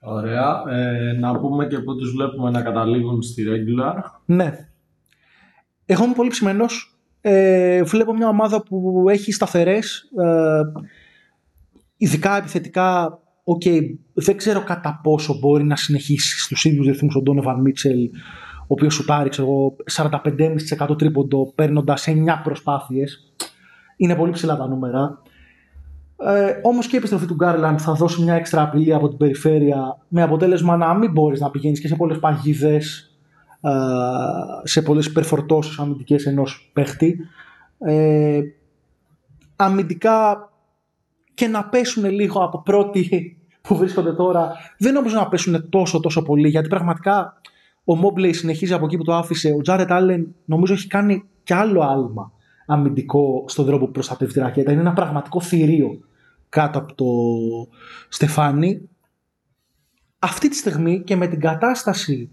Ωραία. Ε, να πούμε και πού τους βλέπουμε να καταλήγουν στη regular. Ναι. Εγώ είμαι πολύ ψημένος. Ε, βλέπω μια ομάδα που έχει σταθερές. Ε, ειδικά επιθετικά οκ, okay, δεν ξέρω κατά πόσο μπορεί να συνεχίσει στους ίδιους ρυθμούς ο Ντόνοβαν Μίτσελ, ο οποίος σου πάρει ξέρω, 45,5% τρίποντο παίρνοντας 9 προσπάθειες. Είναι πολύ ψηλά τα νούμερα. Ε, Όμως και η επιστροφή του Γκάρλαντ θα δώσει μια έξτρα απειλή από την περιφέρεια με αποτέλεσμα να μην μπορείς να πηγαίνεις και σε πολλές παγίδες, ε, σε πολλές υπερφορτώσεις αμυντικές ενός παίχτη. Ε, αμυντικά και να πέσουν λίγο από πρώτη που βρίσκονται τώρα. Δεν νομίζω να πέσουν τόσο τόσο πολύ γιατί πραγματικά ο Μόμπλεϊ συνεχίζει από εκεί που το άφησε. Ο Τζάρετ Άλεν νομίζω έχει κάνει κι άλλο άλμα αμυντικό στον τρόπο που προστατεύει τη ρακέτα. Είναι ένα πραγματικό θηρίο κάτω από το στεφάνι. Αυτή τη στιγμή και με την κατάσταση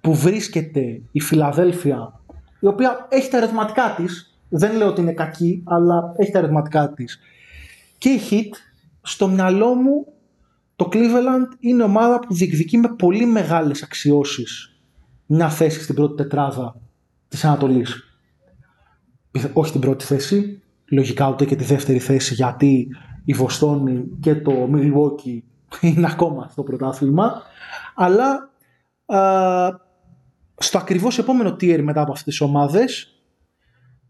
που βρίσκεται η Φιλαδέλφια, η οποία έχει τα ερωτηματικά της, δεν λέω ότι είναι κακή, αλλά έχει τα ερωτηματικά της, και η Heat, στο μυαλό μου το Cleveland είναι ομάδα που διεκδικεί με πολύ μεγάλες αξιώσεις μια θέση στην πρώτη τετράδα της Ανατολής. Όχι την πρώτη θέση, λογικά ούτε και τη δεύτερη θέση γιατί η Βοστόνη και το Milwaukee είναι ακόμα στο πρωτάθλημα αλλά α, στο ακριβώς επόμενο tier μετά από αυτές τις ομάδες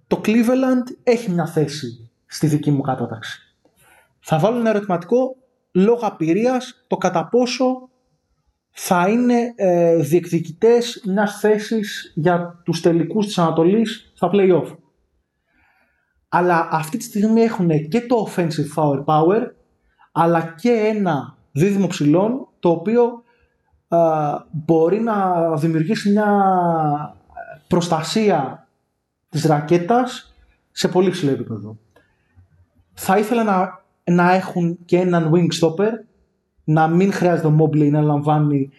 το Cleveland έχει μια θέση στη δική μου κατάταξη θα βάλω ένα ερωτηματικό λόγω απειρίας το κατά πόσο θα είναι ε, διεκδικητές μιας θέσης για τους τελικούς της Ανατολής στα play-off. Αλλά αυτή τη στιγμή έχουν και το offensive power αλλά και ένα δίδυμο ψηλών το οποίο ε, μπορεί να δημιουργήσει μια προστασία της ρακέτας σε πολύ ψηλό επίπεδο. Θα ήθελα να να έχουν και έναν wing stopper, να μην χρειάζεται ο Mobley να λαμβάνει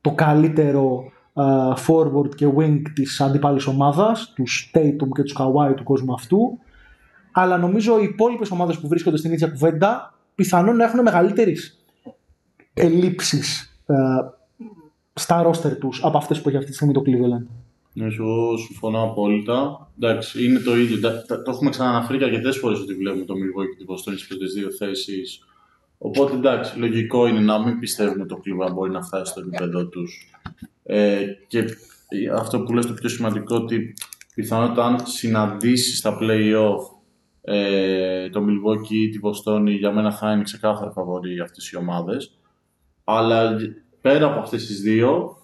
το καλύτερο uh, forward και wing της αντιπάλης ομάδας, τους Tatum και τους Kawhi του κόσμου αυτού, αλλά νομίζω οι υπόλοιπες ομάδες που βρίσκονται στην ίδια κουβέντα πιθανόν να έχουν μεγαλύτερες ελλείψεις uh, στα ρόστερ τους από αυτές που έχει αυτή τη στιγμή το Cleveland. Ναι, εγώ συμφωνώ απόλυτα. Εντάξει, είναι το ίδιο. Το έχουμε ξαναναφέρει και αρκετές φορές ότι βλέπουμε το Milwaukee και την Βοστόνη στις πρώτε δύο θέσεις. Οπότε εντάξει, λογικό είναι να μην πιστεύουμε ότι το κλίμα μπορεί να φτάσει στο επίπεδο τους. Ε, και αυτό που λες το πιο σημαντικό ότι πιθανότατα αν συναντήσεις στα playoff ε, το Milwaukee ή τη Βοστόνη για μένα θα είναι ξεκάθαρα φαβορή αυτές οι ομάδες. Αλλά πέρα από αυτές τις δύο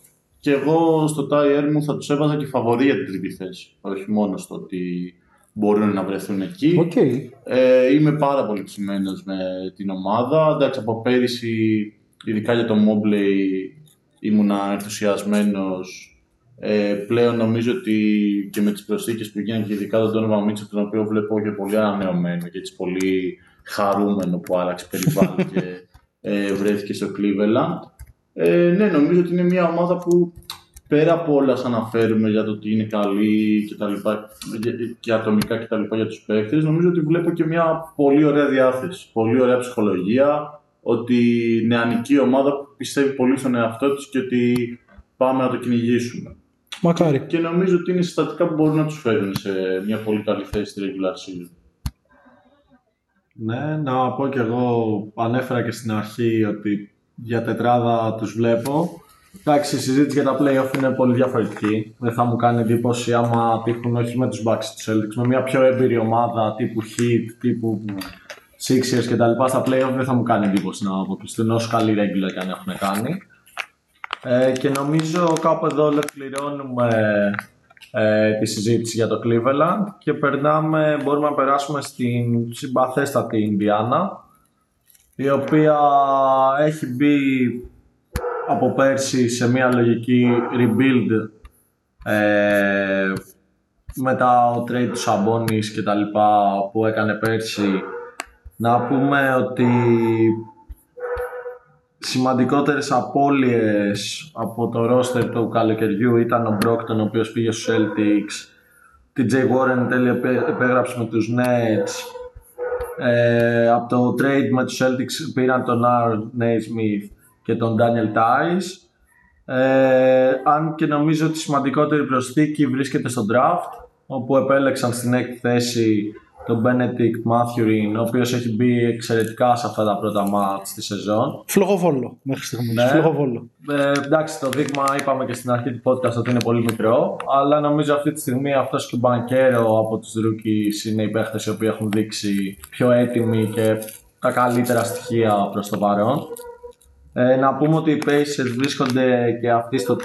και εγώ στο Tire μου θα τους έβαζα και φαβορή για την τρίτη θέση. Όχι μόνο στο ότι μπορούν να βρεθούν εκεί. Okay. Ε, είμαι πάρα πολύ ψημένος με την ομάδα. Εντάξει, από πέρυσι, ειδικά για το Mobley, ήμουνα ενθουσιασμένος. Ε, πλέον νομίζω ότι και με τις προσθήκες που γίνανε και ειδικά τον Donovan Mitchell, τον οποίο βλέπω και πολύ ανανεωμένο και έτσι πολύ χαρούμενο που άλλαξε περιβάλλον και ε, βρέθηκε στο Cleveland. Ε, ναι, νομίζω ότι είναι μια ομάδα που πέρα από όλα σαν αναφέρουμε για το ότι είναι καλή και τα λοιπά, και ατομικά και τα λοιπά για τους παίκτες, νομίζω ότι βλέπω και μια πολύ ωραία διάθεση, πολύ ωραία ψυχολογία, ότι νεανική ομάδα που πιστεύει πολύ στον εαυτό της και ότι πάμε να το κυνηγήσουμε. Μακάρι. Και νομίζω ότι είναι συστατικά που μπορούν να τους φέρουν σε μια πολύ καλή θέση στη regular season. Ναι, να πω κι εγώ, ανέφερα και στην αρχή ότι για τετράδα τους βλέπω. Εντάξει, η συζήτηση για τα playoff είναι πολύ διαφορετική. Δεν θα μου κάνει εντύπωση άμα τύχουν όχι με τους Bucks τους Celtics, με μια πιο έμπειρη ομάδα τύπου Heat, τύπου Sixers και τα λοιπά στα playoff δεν θα μου κάνει εντύπωση να αποκλειστούν όσο καλή regular και αν έχουν κάνει. Ε, και νομίζω κάπου εδώ ολοκληρώνουμε ε, τη συζήτηση για το Cleveland και περνάμε, μπορούμε να περάσουμε στην συμπαθέστατη Ινδιάνα η οποία έχει μπει από πέρσι σε μια λογική rebuild ε, μετά ο trade του Σαμπόνις και τα λοιπά που έκανε πέρσι. Να πούμε ότι σημαντικότερες απώλειες από το roster του καλοκαιριού ήταν ο Brockton ο οποίος πήγε στους Celtics. TJ Warren τέλεια επέγραψε με τους Nets ε, από το trade με τους Celtics πήραν τον R. Naismith και τον Daniel Tice ε, αν και νομίζω ότι η σημαντικότερη προσθήκη βρίσκεται στο draft όπου επέλεξαν στην έκτη θέση τον Benedict Mathurin, ο οποίος έχει μπει εξαιρετικά σε αυτά τα πρώτα μάτς της σεζόν. Φλογοβόλο μέχρι στιγμής. Ναι. Φλογοβόλο. Ε, εντάξει, το δείγμα είπαμε και στην αρχή του podcast ότι είναι πολύ μικρό, αλλά νομίζω αυτή τη στιγμή αυτός και ο Μπανκέρο από τους rookies είναι οι παίχτες οι οποίοι έχουν δείξει πιο έτοιμοι και τα καλύτερα στοιχεία προς το παρόν. Ε, να πούμε ότι οι Pacers βρίσκονται και αυτοί στο 3-4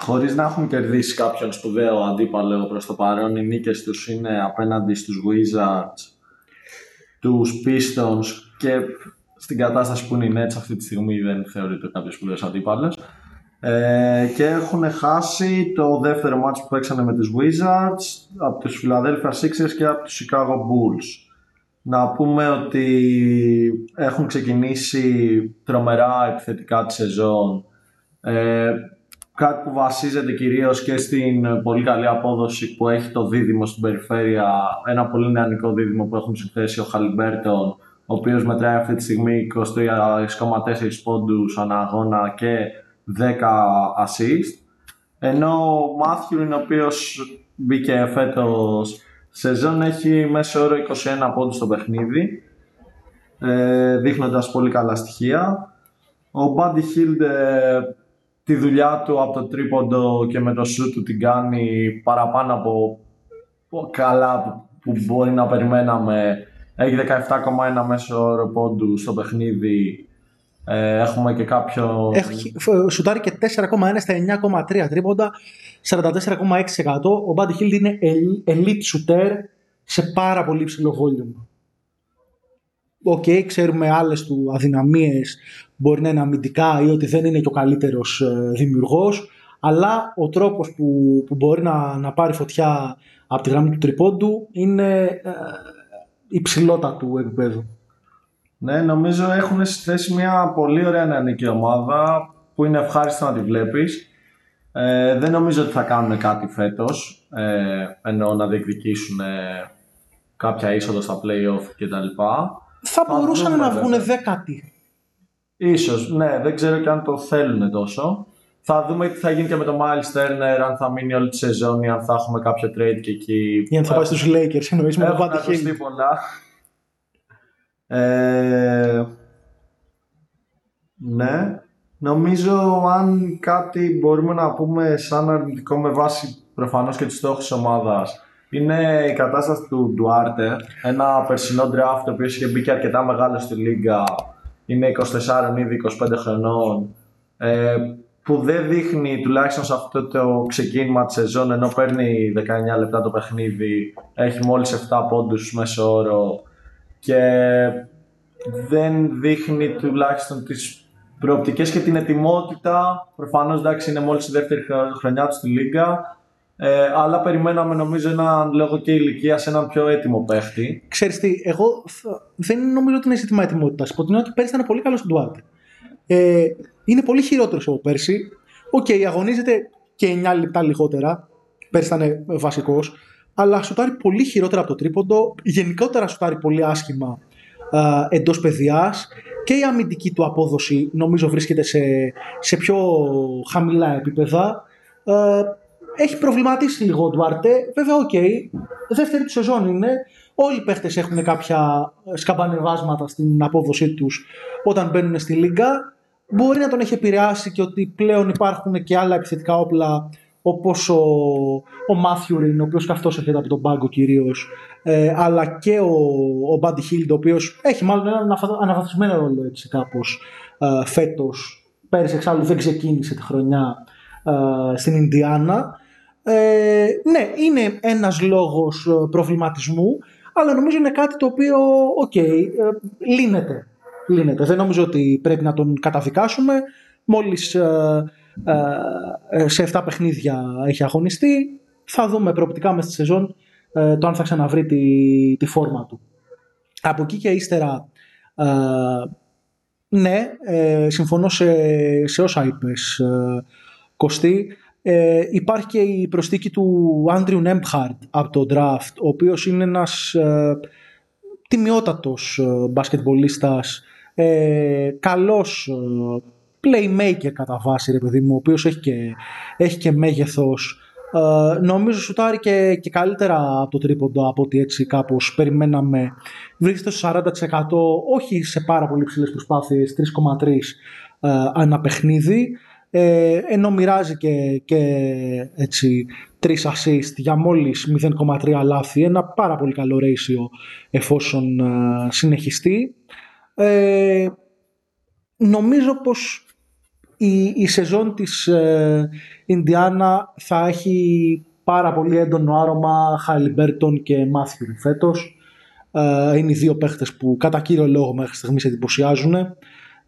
Χωρίς να έχουν κερδίσει κάποιον σπουδαίο αντίπαλο προς το παρόν, οι νίκες τους είναι απέναντι στους Wizards, τους Pistons και στην κατάσταση που είναι οι Nets αυτή τη στιγμή δεν θεωρείται κάποιος σπουδαίος αντίπαλος. Ε, και έχουν χάσει το δεύτερο μάτς που παίξανε με τους Wizards από τους Philadelphia Sixers και από τους Chicago Bulls. Να πούμε ότι έχουν ξεκινήσει τρομερά επιθετικά τη σεζόν. Ε, κάτι που βασίζεται κυρίως και στην πολύ καλή απόδοση που έχει το δίδυμο στην περιφέρεια, ένα πολύ νεανικό δίδυμο που έχουν συνθέσει ο Χαλιμπέρτον, ο οποίος μετράει αυτή τη στιγμή 23,4 πόντους ανά αγώνα και 10 assist. Ενώ ο Μάθιου, ο οποίος μπήκε φέτος σεζόν, έχει μέσο όρο 21 πόντους στο παιχνίδι, ε, δείχνοντας πολύ καλά στοιχεία. Ο Buddy Hield ε, τη δουλειά του από το τρίποντο και με το σου του την κάνει παραπάνω από καλά που μπορεί να περιμέναμε. Έχει 17,1 μέσο όρο πόντου στο παιχνίδι. Ε, έχουμε και κάποιο... Έχει σουτάρει και 4,1 στα 9,3 τρίποντα, 44,6%. Ο Buddy Hield είναι elite shooter σε πάρα πολύ ψηλό volume. Οκ, okay, ξέρουμε άλλες του αδυναμίες μπορεί να είναι αμυντικά ή ότι δεν είναι και ο καλύτερος ε, δημιουργός, αλλά ο τρόπος που, που μπορεί να, να πάρει φωτιά από τη γραμμή του τριπόντου είναι ε, υψηλοτάτου επίπεδου. Ναι, νομίζω έχουν θέσει μια πολύ ωραία νεανική ομάδα που είναι ευχάριστο να τη βλέπεις. Ε, δεν νομίζω ότι θα κάνουν κάτι φέτος, ε, ενώ να διεκδικήσουν κάποια είσοδο στα play-off κτλ. Θα, θα μπορούσαν να βγουν δέκατοι. Ίσως, ναι, δεν ξέρω και αν το θέλουν τόσο. Θα δούμε τι θα γίνει και με το Miles Turner, αν θα μείνει όλη τη σεζόν ή αν θα έχουμε κάποιο trade και εκεί. Ή αν θα πάει στους Lakers, εννοείς με το Έχουν ακουστεί πολλά. Ε, ναι, νομίζω αν κάτι μπορούμε να πούμε σαν αρνητικό με βάση προφανώς και τους στόχους της ομάδας είναι η κατάσταση του Ντουάρτε, ένα περσινό draft ο οποίος είχε μπει και αρκετά μεγάλο στη λίγα είναι 24 ήδη 25 χρονών. Ε, που δεν δείχνει τουλάχιστον σε αυτό το ξεκίνημα της σεζόν ενώ παίρνει 19 λεπτά το παιχνίδι έχει μόλις 7 πόντους μέσω όρο. Και δεν δείχνει τουλάχιστον τις προοπτικές και την ετοιμότητα. Προφανώς εντάξει είναι μόλις η δεύτερη χρονιά του στη Λίγκα Ε, αλλά περιμέναμε νομίζω έναν λόγω και ηλικία σε έναν πιο έτοιμο παίχτη. Ξέρεις τι, εγώ θα- δεν νομίζω ότι είναι ζήτημα ετοιμότητα. Υπό την έννοια ότι πέρσι ήταν πολύ καλός στον Ντουάρτε. Ε, είναι πολύ χειρότερος από πέρσι. Οκ, αγωνίζεται και 9 λεπτά λιγότερα. Πέρσι ήταν βασικός. Αλλά σουτάρει πολύ χειρότερα από το τρίποντο. Γενικότερα σουτάρει πολύ άσχημα εντός πεδιάς. Και η αμυντική του απόδοση νομίζω βρίσκεται σε, σε πιο χαμηλά επίπεδα. Ε, έχει προβληματίσει λίγο ο Ντουάρτε. Βέβαια, οκ. Δεύτερη του σεζόν είναι. Όλοι οι παίχτες έχουν κάποια σκαμπανεβάσματα στην απόδοσή τους όταν μπαίνουν στη Λίγκα. Μπορεί να τον έχει επηρεάσει και ότι πλέον υπάρχουν και άλλα επιθετικά όπλα όπως ο, ο Μάθιουριν, ο οποίος και αυτός έρχεται από τον πάγκο κυρίως, ε, αλλά και ο, ο Μπάντι Χίλντ, ο οποίος έχει μάλλον έναν αναφα- αναβαθμισμένο ρόλο έτσι κάπως ε, φέτος. Πέρυσι εξάλλου δεν ξεκίνησε τη χρονιά ε, στην Ινδιάνα. Ε, ναι, είναι ένας λόγος ε, προβληματισμού, αλλά νομίζω είναι κάτι το οποίο, οκ, ε, λύνεται. λύνεται. Δεν νομίζω ότι πρέπει να τον καταδικάσουμε. Μόλις ε, ε, σε 7 παιχνίδια έχει αγωνιστεί, θα δούμε προοπτικά μέσα στη σεζόν ε, το αν θα ξαναβρει τη, τη φόρμα του. Από εκεί και ύστερα, ε, ναι, ε, συμφωνώ σε, σε όσα είπες, ε, Κωστή. Ε, υπάρχει και η προσθήκη του Άντριου Νέμπχαρτ από το draft, ο οποίος είναι ένας ε, τιμιότατος ε, μπασκετμπολίστας, ε, καλός ε, playmaker κατά βάση, ρε παιδί μου, ο οποίος έχει και, έχει και μέγεθος. Ε, νομίζω σουτάρει και, και καλύτερα από το τρίποντο από ότι έτσι κάπως περιμέναμε. Βρίσκεται στο 40% όχι σε πάρα πολύ ψηλές προσπάθειες, 3,3 ε, ανά παιχνίδι. Ε, ενώ μοιράζει και, και έτσι τρεις assist για μόλις 0,3 λάθη, ένα πάρα πολύ καλό ratio εφόσον ε, συνεχιστεί. Ε, νομίζω πως η, η σεζόν της ε, Ινδιάνα θα έχει πάρα πολύ έντονο άρωμα Χαλιμπέρτον και Μάθιου φέτος. Ε, είναι οι δύο παίχτες που κατά κύριο λόγο μέχρι στιγμής εντυπωσιάζουν.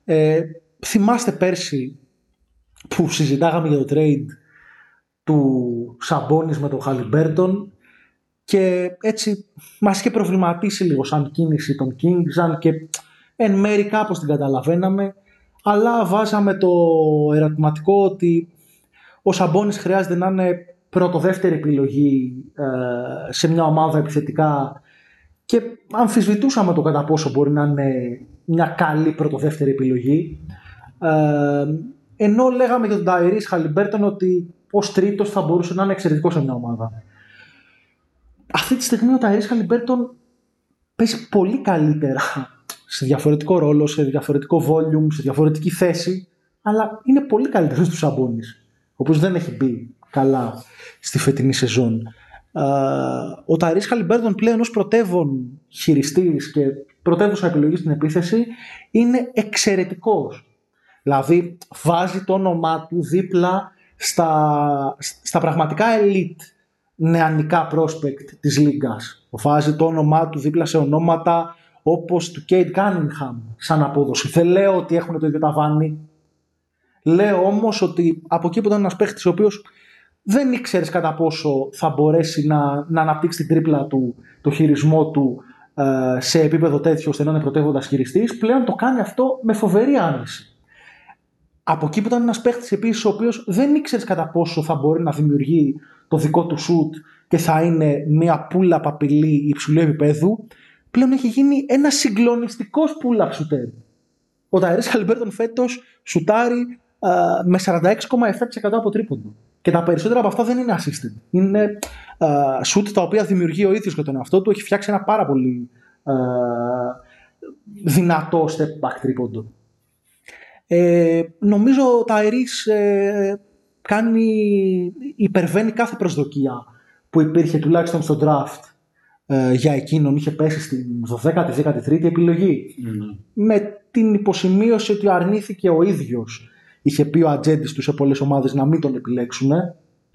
Ε, θυμάστε πέρσι που συζητάγαμε για το trade του Σαμπόνις με τον Χαλιμπέρτον και έτσι μας είχε προβληματίσει λίγο σαν κίνηση των Kings αν και εν μέρη κάπως την καταλαβαίναμε αλλά βάζαμε το ερωτηματικό ότι ο Σαμπόνις χρειάζεται να είναι πρώτο-δεύτερη επιλογή ε, σε μια ομάδα επιθετικά και αμφισβητούσαμε το κατά πόσο μπορεί να είναι μια καλή πρώτο-δεύτερη επιλογή. Ε, ενώ λέγαμε για τον Ταϊρής Χαλιμπέρτον ότι ως τρίτος θα μπορούσε να είναι εξαιρετικός σε μια ομάδα. Αυτή τη στιγμή ο Ταϊρίς Χαλιμπέρτον παίζει πολύ καλύτερα σε διαφορετικό ρόλο, σε διαφορετικό volume, σε διαφορετική θέση, αλλά είναι πολύ καλύτερος του Σαμπόνις, ο οποίος δεν έχει μπει καλά στη φετινή σεζόν. Ο Ταϊρίς Χαλιμπέρτον πλέον ως πρωτεύων χειριστής και πρωτεύουσα επιλογή στην επίθεση είναι εξαιρετικός. Δηλαδή βάζει το όνομά του δίπλα στα, στα πραγματικά elite νεανικά prospect της λίγκας. Βάζει το όνομά του δίπλα σε ονόματα όπως του Kate Cunningham σαν απόδοση. Δεν λέω ότι έχουν το ίδιο ταβάνι. Λέω όμως ότι από εκεί που ήταν ένας παίχτης ο οποίος δεν ήξερες κατά πόσο θα μπορέσει να, να αναπτύξει την τρίπλα του, το χειρισμό του ε, σε επίπεδο τέτοιο ώστε να είναι πρωτεύοντας χειριστής, πλέον το κάνει αυτό με φοβερή άνεση. Από εκεί που ήταν ένας παίχτης επίσης, ο οποίος δεν ήξερες κατά πόσο θα μπορεί να δημιουργεί το δικό του σουτ και θα είναι μια πουλα παπηλή υψηλού επίπεδου, πλέον έχει γίνει ένας συγκλονιστικός πουλα σουτέρ. Ο Ταϊρή Χαλιμπέρτον φέτος σουτάρει ε, με 46,7% από τρίποντο. Και τα περισσότερα από αυτά δεν είναι assisted. Είναι σουτ τα οποία δημιουργεί ο ίδιος για τον εαυτό του. Έχει φτιάξει ένα πάρα πολύ α, δυνατό step back τρίποντο. Ε, νομίζω ο Ταϊρής ε, κάνει, υπερβαίνει κάθε προσδοκία που υπήρχε τουλάχιστον στο draft ε, για εκείνον. Είχε πέσει στην 12η-13η επιλογή. Mm. Με την υποσημείωση ότι αρνήθηκε ο ίδιος είχε πει ο ατζέντης του σε πολλές ομάδες να μην τον επιλέξουν.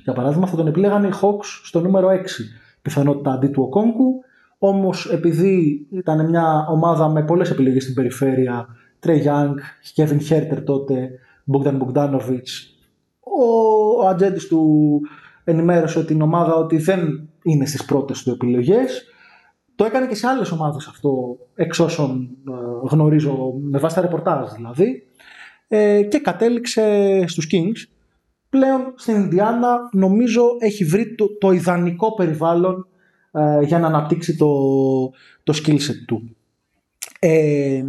Για παράδειγμα, θα τον επιλέγανε οι Hawks στο νούμερο 6. Πιθανότητα αντί του Οκόνκου. Όμως, επειδή ήταν μια ομάδα με πολλές επιλογές στην περιφέρεια, Trey Young, Kevin Herter τότε, Bogdan Bogdanovic, ο, ο ατζέντης του ενημέρωσε την ομάδα ότι δεν είναι στις πρώτες του επιλογές. Το έκανε και σε άλλες ομάδες αυτό, εξ όσων ε, γνωρίζω, με βάση τα ρεπορτάζ δηλαδή. Ε, και κατέληξε στους Kings. Πλέον στην Ινδιάνα νομίζω έχει βρει το, το ιδανικό περιβάλλον ε, για να αναπτύξει το, το skill set του. Ε,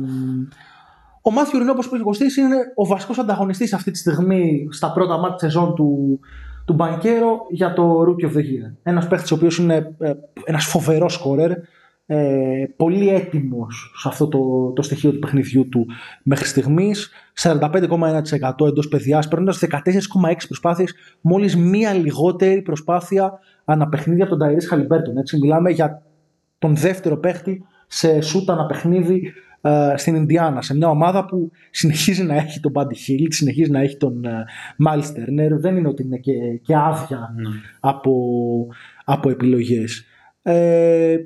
ο Μάθιου Ρινό, όπως είπε είναι ο βασικός ανταγωνιστής αυτή τη στιγμή στα πρώτα μάτια της σεζόν του, του Μπανκέρο για το Rookie of the Year. Ένας παίχτης ο οποίος είναι ε, ένας φοβερός σκόρερ, ε, πολύ έτοιμος σε αυτό το, το στοιχείο του παιχνιδιού του μέχρι στιγμής 45,1% εντός παιδιάς παίρνοντας 14,6 προσπάθειες μόλις μία λιγότερη προσπάθεια αναπαιχνίδια από τον Ταϊρής Χαλιμπέρτον έτσι μιλάμε για τον δεύτερο παίχτη σε σούτα αναπαιχνίδι ε, στην Ινδιάνα σε μια ομάδα που συνεχίζει να έχει τον Buddy Hill συνεχίζει να έχει τον ε, Miles Turner δεν είναι ότι είναι και, και άδεια ναι. από, από επιλογές ε,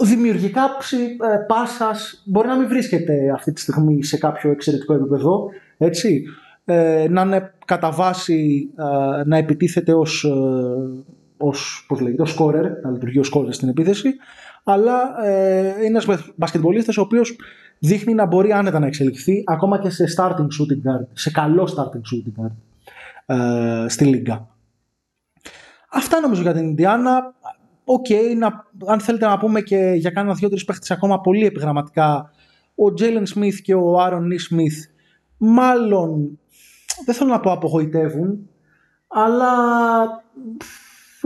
δημιουργικά ε, πάσας μπορεί να μην βρίσκεται αυτή τη στιγμή σε κάποιο εξαιρετικό επίπεδο, έτσι. Ε, να είναι κατά βάση ε, να επιτίθεται ως, ε, ως, πώς λέγεται, ως scorer, να λειτουργεί ως scorer στην επίθεση, αλλά ε, είναι ένας μπασκετμπολίστας ο οποίος δείχνει να μπορεί άνετα να εξελιχθεί ακόμα και σε starting shooting guard, σε καλό starting shooting guard ε, στη Λίγκα. Αυτά νομίζω για την Ινδιάνα ok, okay, αν θέλετε να πούμε και για κάνα δύο-τρεις παίχτες ακόμα πολύ επιγραμματικά, ο Τζέιλεν Σμιθ και ο Άρον Νι Σμιθ μάλλον δεν θέλω να πω απογοητεύουν, αλλά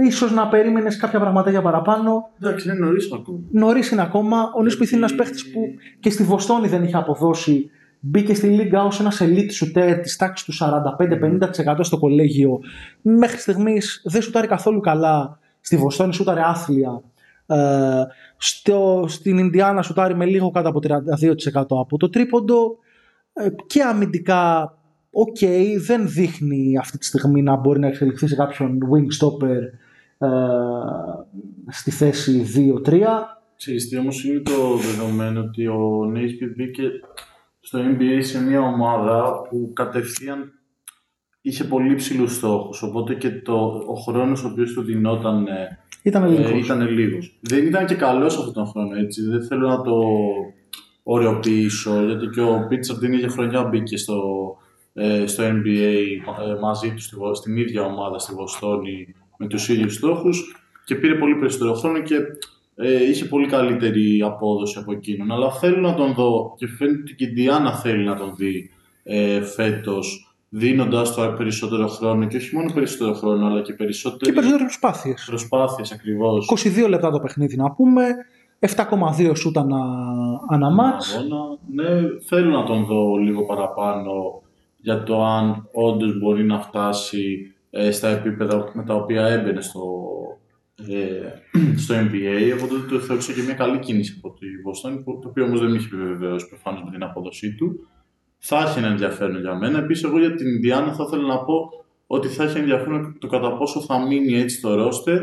ίσως να περίμενες κάποια πραγματάκια παραπάνω. Εντάξει, είναι νωρίς ακόμα. Νωρίς είναι ακόμα. Ο Νι Σμιθ είναι ένας παίχτης που και στη Βοστόνη δεν είχε αποδώσει. Μπήκε στη Λίγκα ω ένας elite shooter της τάξης του 45-50% στο κολέγιο. Μέχρι στιγμής δεν σουτάρει καθόλου καλά Στη Βοστόνη σούταρε άθλια. Ε, στο, στην Ινδιάνα σουτάρει με λίγο κάτω από 32% από το τρίποντο. Ε, και αμυντικά, οκ, δεν δείχνει αυτή τη στιγμή να μπορεί να εξελιχθεί σε κάποιον wing stopper ε, στη θέση 2-3. Ξέρεις όμως είναι το δεδομένο ότι ο Νίσμιθ μπήκε στο NBA σε μια ομάδα που κατευθείαν είχε πολύ ψηλούς στόχους. Οπότε και το, ο χρόνος ο οποίος του δινόταν ε, ήταν λίγος. Ε, Δεν ήταν και καλός αυτόν τον χρόνο έτσι. Δεν θέλω να το ωρεοποιήσω γιατί και ο Πίτσαρ την ίδια χρονιά μπήκε στο, ε, στο NBA ε, μαζί του στη, στην ίδια ομάδα στη Βοστόνη με τους ίδιους στόχους και πήρε πολύ περισσότερο χρόνο και ε, είχε πολύ καλύτερη απόδοση από εκείνον. Αλλά θέλω να τον δω και φαίνεται ότι και η Διάννα θέλει να τον δει ε, φέτος δίνοντα το περισσότερο χρόνο και όχι μόνο περισσότερο χρόνο, αλλά και περισσότερε. Και περισσότερες προσπάθειες. Προσπάθειες ακριβώς. 22 λεπτά το παιχνίδι να πούμε. 7,2 σούτ ανα, ανα Ναι, θέλω να τον δω λίγο παραπάνω για το αν όντως μπορεί να φτάσει ε, στα επίπεδα με τα οποία έμπαινε στο, ε, στο NBA. Οπότε το θεώρησα και μια καλή κίνηση από τη Βοστόνη, το οποίο όμως δεν με είχε επιβεβαιώσει προφανώς με την απόδοσή του θα έχει ένα ενδιαφέρον για μένα. Επίσης, εγώ για την Ινδιάνα θα ήθελα να πω ότι θα έχει ενδιαφέρον το κατά πόσο θα μείνει έτσι το ρόστερ.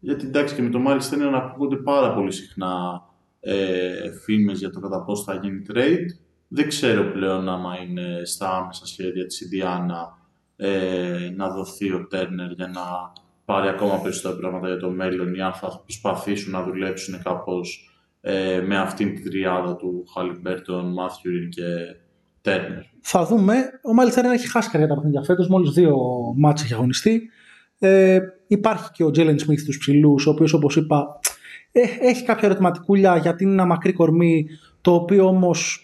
Γιατί εντάξει και με το μάλιστα είναι να ακούγονται πάρα πολύ συχνά ε, φήμες για το κατά πόσο θα γίνει trade. Δεν ξέρω πλέον άμα είναι στα άμεσα σχέδια της Ινδιάνα ε, να δοθεί ο Τέρνερ για να πάρει ακόμα περισσότερα πράγματα για το μέλλον ή αν θα προσπαθήσουν να δουλέψουν κάπως ε, με αυτήν την τριάδα του Χαλιμπέρτον, Μάθιουριν και θα δούμε. Ο Μάλιστερ έχει χάσει καρδιά τα παιχνίδια φέτος. Μόλις δύο μάτσε έχει αγωνιστεί. Ε, υπάρχει και ο Τζέλεν Σμιθ του ψηλούς, ο οποίος όπως είπα ε, έχει κάποια ερωτηματικούλια γιατί είναι ένα μακρύ κορμί, το οποίο όμως ε,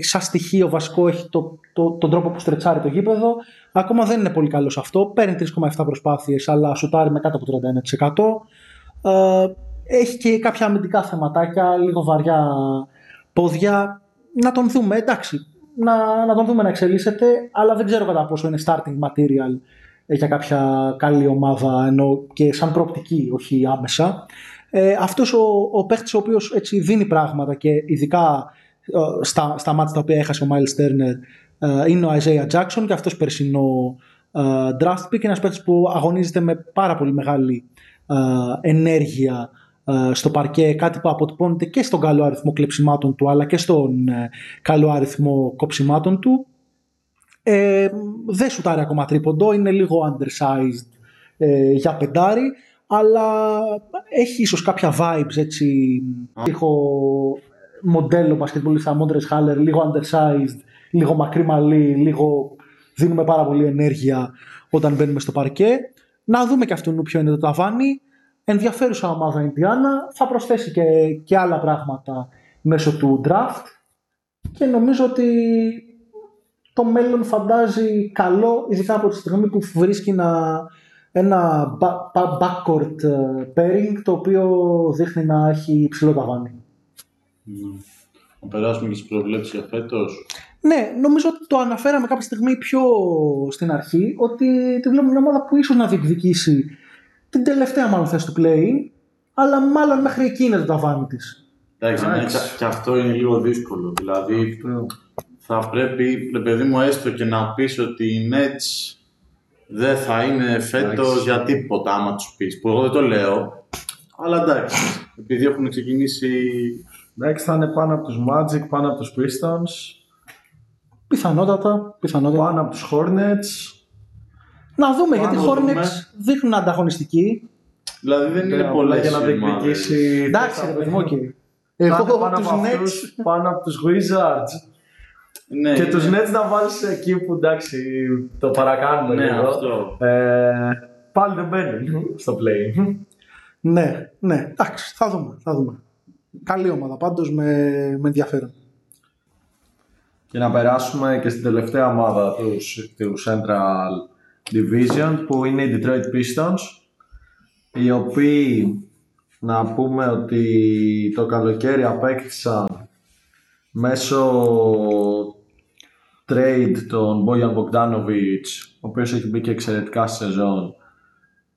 σαν στοιχείο βασικό έχει το, το, τον τρόπο που στρετσάρει το γήπεδο. Ακόμα δεν είναι πολύ καλός σε αυτό. Παίρνει 3,7 προσπάθειες, αλλά σουτάρει με κάτω από 31%. Ε, έχει και κάποια αμυντικά θεματάκια, λίγο βαριά πόδια. Να τον δούμε. Εντάξει, να, να τον δούμε να εξελίσσεται, αλλά δεν ξέρω κατά πόσο είναι starting material για κάποια καλή ομάδα ενώ και σαν προοπτική, όχι άμεσα. Ε, αυτός ο, ο παίχτης ο οποίος έτσι δίνει πράγματα και ειδικά ε, στα, στα μάτια τα οποία έχασε ο Miles Turner ε, είναι ο Isaiah Jackson και αυτός περσινό ε, draft pick, ένας παίχτης που αγωνίζεται με πάρα πολύ μεγάλη ε, ενέργεια ε, στο παρκέ, κάτι που αποτυπώνεται και στον καλό αριθμό κλεψιμάτων του αλλά και στον ε, καλό αριθμό κοψιμάτων του. Ε, δεν σουτάρει ακόμα τρίποντο, είναι λίγο undersized ε, για πεντάρι, αλλά έχει ίσως κάποια vibes έτσι, λίγο μοντέλο μπασκετμπολίστα Μόντρες Χάλερ, λίγο undersized, λίγο μακρύ μαλλί, λίγο δίνουμε πάρα πολύ ενέργεια όταν μπαίνουμε στο παρκέ. Να δούμε και αυτόν ποιο είναι το ταβάνι. Ενδιαφέρουσα ομάδα Ιντιάνα. Θα προσθέσει και, και άλλα πράγματα μέσω του draft. Και νομίζω ότι το μέλλον φαντάζει καλό, ειδικά από τη στιγμή που βρίσκει ένα, ένα backcourt ε, pairing το οποίο δείχνει να έχει υψηλό ταβάνι. Να περάσουμε και στις προβλέψεις για φέτος. Ναι, νομίζω ότι το αναφέραμε κάποια στιγμή πιο στην αρχή, ότι τη βλέπουμε μια ομάδα που ίσως να διεκδικήσει την τελευταία μάλλον θέση του play αλλά μάλλον μέχρι εκεί είναι το ταβάνι της. Εντάξει, ναι, και αυτό είναι λίγο δύσκολο. Δηλαδή, θα πρέπει, ρε παιδί μου, έστω και να πεις ότι οι Nets δεν θα είναι φέτος για τίποτα, άμα τους πεις. Που εγώ δεν το λέω, αλλά εντάξει, επειδή έχουν ξεκινήσει... Εντάξει, θα είναι πάνω από τους Magic, πάνω από τους Pistons. Πιθανότατα, πιθανότατα. Πάνω από τους Hornets. Να δούμε, γιατί οι Hornets δείχνουν ανταγωνιστικοί. Δηλαδή δεν είναι πολλές για να διεκδικήσει. Εντάξει, ρε παιδί μου, Εγώ πάνω, από αυτούς, πάνω από τους Wizards. Ναι, και ναι. τους Nets να βάλεις εκεί που εντάξει το παρακάνουμε ναι, λίγο. Αυτό. Ε, πάλι δεν μπαίνουν στο play. ναι, ναι, εντάξει, θα δούμε, θα δούμε. Καλή ομάδα πάντως με, με ενδιαφέρον. Και να περάσουμε και στην τελευταία ομάδα τους, του Central Division που είναι οι Detroit Pistons οι οποίοι να πούμε ότι το καλοκαίρι απέκτησαν μέσω trade τον Bojan Bogdanovic ο οποίος έχει μπει και εξαιρετικά στη σεζόν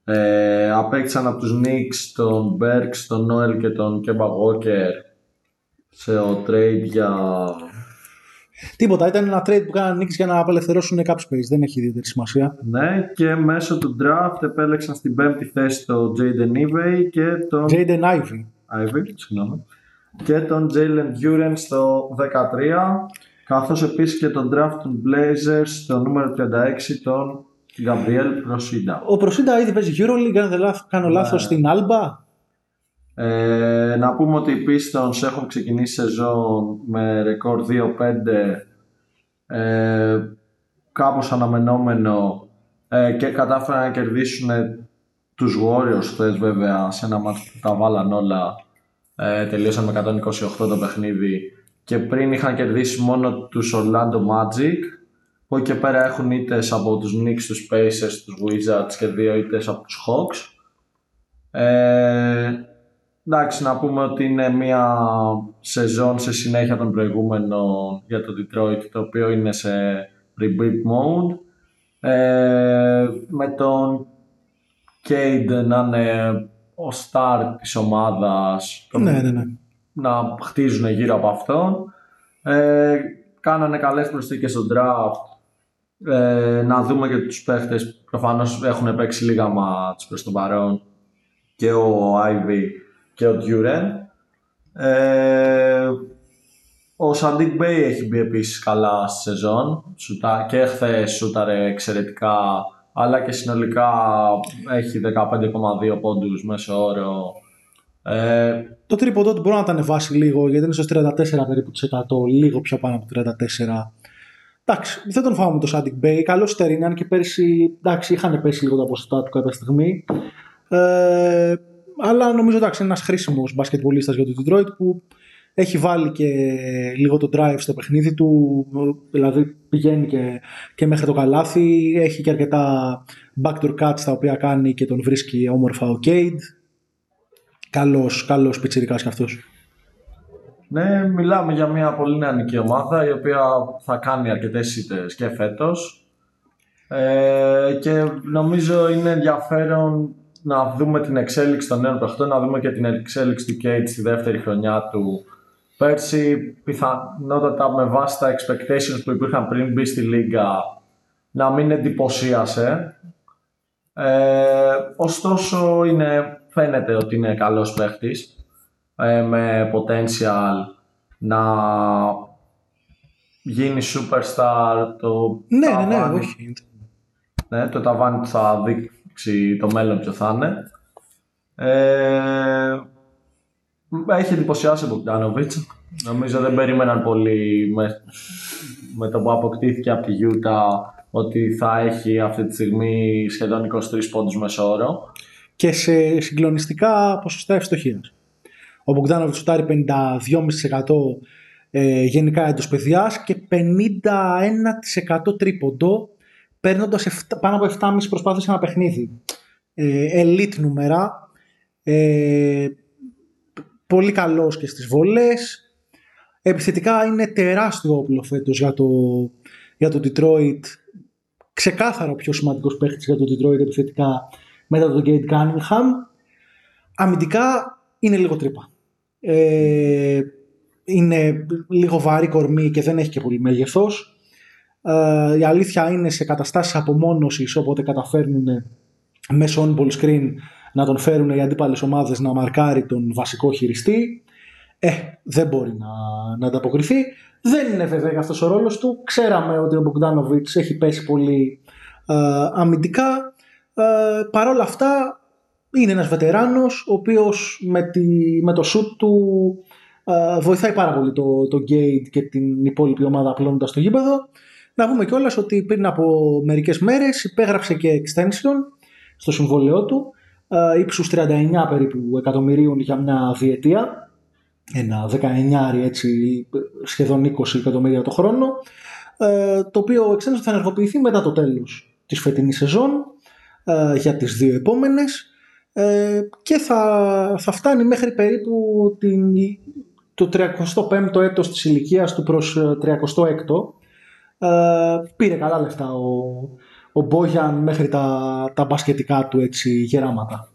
ε, απέκτησαν από τους Knicks τον Berks, τον Noel και τον Kemba Walker σε ο trade για Τίποτα. Ήταν ένα trade που κάνανε νίκη για να απελευθερώσουν cap space. Δεν έχει ιδιαίτερη σημασία. Ναι, και μέσω του draft επέλεξαν στην πέμπτη θέση τον Jaden Ivey και τον. Jaden Ivey. Ivey, συγγνώμη. Και τον Jalen Duren στο 13. Καθώς επίσης και τον draft των Blazers στο νούμερο 36 τον Gabriel Προσίντα. Ο Προσίντα ήδη παίζει EuroLeague, αν δεν κάνω λάθος, ναι. στην Alba. Ε, να πούμε ότι οι Pistons έχουν ξεκινήσει σεζόν με ρεκόρ 2-5 ε, κάπως αναμενόμενο ε, και κατάφεραν να κερδίσουν τους Warriors χθες βέβαια σε ένα μάτι που τα βάλαν όλα ε, τελείωσαν με 128 το παιχνίδι και πριν είχαν κερδίσει μόνο τους Orlando Magic που και πέρα έχουν ήττες από τους Knicks, τους Pacers, τους Wizards και δύο ήττες από τους Hawks ε, Εντάξει, να πούμε ότι είναι μια σεζόν σε συνέχεια των προηγούμενων για το Detroit, το οποίο είναι σε rebuild mode. Ε, με τον Cade να είναι ο star της ομάδας, ναι, ναι, ναι. να χτίζουν γύρω από αυτόν. Ε, κάνανε καλές προσθήκες στο draft. Ε, να δούμε και τους παίχτες, προφανώς έχουν παίξει λίγα μάτς προς τον παρόν και ο Ivy και ο Duren. Ε, ο Σαντίκ Μπέι έχει μπει επίσης καλά στη σεζόν σούτα, και χθες σούταρε εξαιρετικά αλλά και συνολικά έχει 15,2 πόντους μέσο όρο. Ε, το τρίποντο του μπορεί να τα ανεβάσει λίγο γιατί είναι στο 34 περίπου λίγο πιο πάνω από 34. Εντάξει, δεν τον φάμε το Σάντικ Μπέι. Καλός σουτέρ αν και πέρσι εντάξει, είχαν πέσει λίγο τα ποσοστά του κάποια στιγμή. Ε, αλλά νομίζω εντάξει είναι ένας χρήσιμος μπασκετμπολίστας για το Detroit που έχει βάλει και λίγο το drive στο παιχνίδι του, δηλαδή πηγαίνει και, και μέχρι το καλάθι, έχει και αρκετά backdoor cuts τα οποία κάνει και τον βρίσκει όμορφα ο Cade. Καλός, καλός πιτσιρικάς κι αυτός. Ναι, μιλάμε για μια πολύ νεανική ομάδα η οποία θα κάνει αρκετές ήττες και φέτος ε, και νομίζω είναι ενδιαφέρον να δούμε την εξέλιξη των νέων παιχτών, να δούμε και την εξέλιξη του Κέιτς στη δεύτερη χρονιά του. Πέρσι, πιθανότατα με βάση τα expectations που υπήρχαν πριν μπει στη Λίγκα, να μην εντυπωσίασε. Ε, ωστόσο, είναι, φαίνεται ότι είναι καλός παίχτης, ε, με potential να γίνει superstar το ναι, ναι, ναι, όχι. Ναι, το ταβάνι που θα, δει, το μέλλον ποιο θα είναι. Ε, έχει εντυπωσιάσει ο Μπογκδάνοβιτ. Νομίζω δεν περίμεναν πολύ με, με το που αποκτήθηκε από τη Γιούτα ότι θα έχει αυτή τη στιγμή σχεδόν 23 πόντους μέσω όρο. Και σε συγκλονιστικά ποσοστά ευστοχίας. Ο Μπογκδάνοβιτ σουτάρει 52,5% ε, γενικά έντος παιδιάς και 51% τρίποντο παίρνοντας πάνω από 7,5 προσπάθειες ένα παιχνίδι. Ε, elite νούμερα. Ε, πολύ καλός και στις βολές. Επιθετικά είναι τεράστιο όπλο φέτος για το, για το Detroit. Ξεκάθαρα ο πιο σημαντικός παίχτης για το Detroit επιθετικά μετά τον Gate Cunningham. Αμυντικά είναι λίγο τρύπα. Ε, είναι λίγο βαρύ κορμί και δεν έχει και πολύ μέγεθος. Ε, η αλήθεια είναι σε καταστάσεις απομόνωσης όποτε καταφέρνουν μέσω on-ball screen να τον φέρουν οι αντίπαλες ομάδες να μαρκάρει τον βασικό χειριστή. Ε, δεν μπορεί να, να ανταποκριθεί. Δεν είναι βέβαια αυτός ο ρόλος του. Ξέραμε ότι ο Μπογκδάνοβιτς έχει πέσει πολύ ε, αμυντικά. Ε, Παρ' όλα αυτά είναι ένας βετεράνος ο οποίος με, τη, με το σουτ του ε, βοηθάει πάρα πολύ το, το Gate και την υπόλοιπη ομάδα απλώνοντας το γήπεδο. Να πούμε κιόλας ότι πριν από μερικές μέρες υπέγραψε και extension στο συμβόλαιό του ε, ύψους 39 περίπου εκατομμυρίων για μια διετία ένα 19 έτσι σχεδόν 20 εκατομμύρια το χρόνο ε, το οποίο extension θα ενεργοποιηθεί μετά το τέλος της φετινής σεζόν για τις δύο επόμενες και θα, θα φτάνει μέχρι περίπου την το 35ο έτος της ηλικίας του προς 36ο. Ε, ε, πήρε καλά λεφτά ο, ο Μπόγιαν μέχρι τα, τα μπασκετικά του έτσι γεράματα.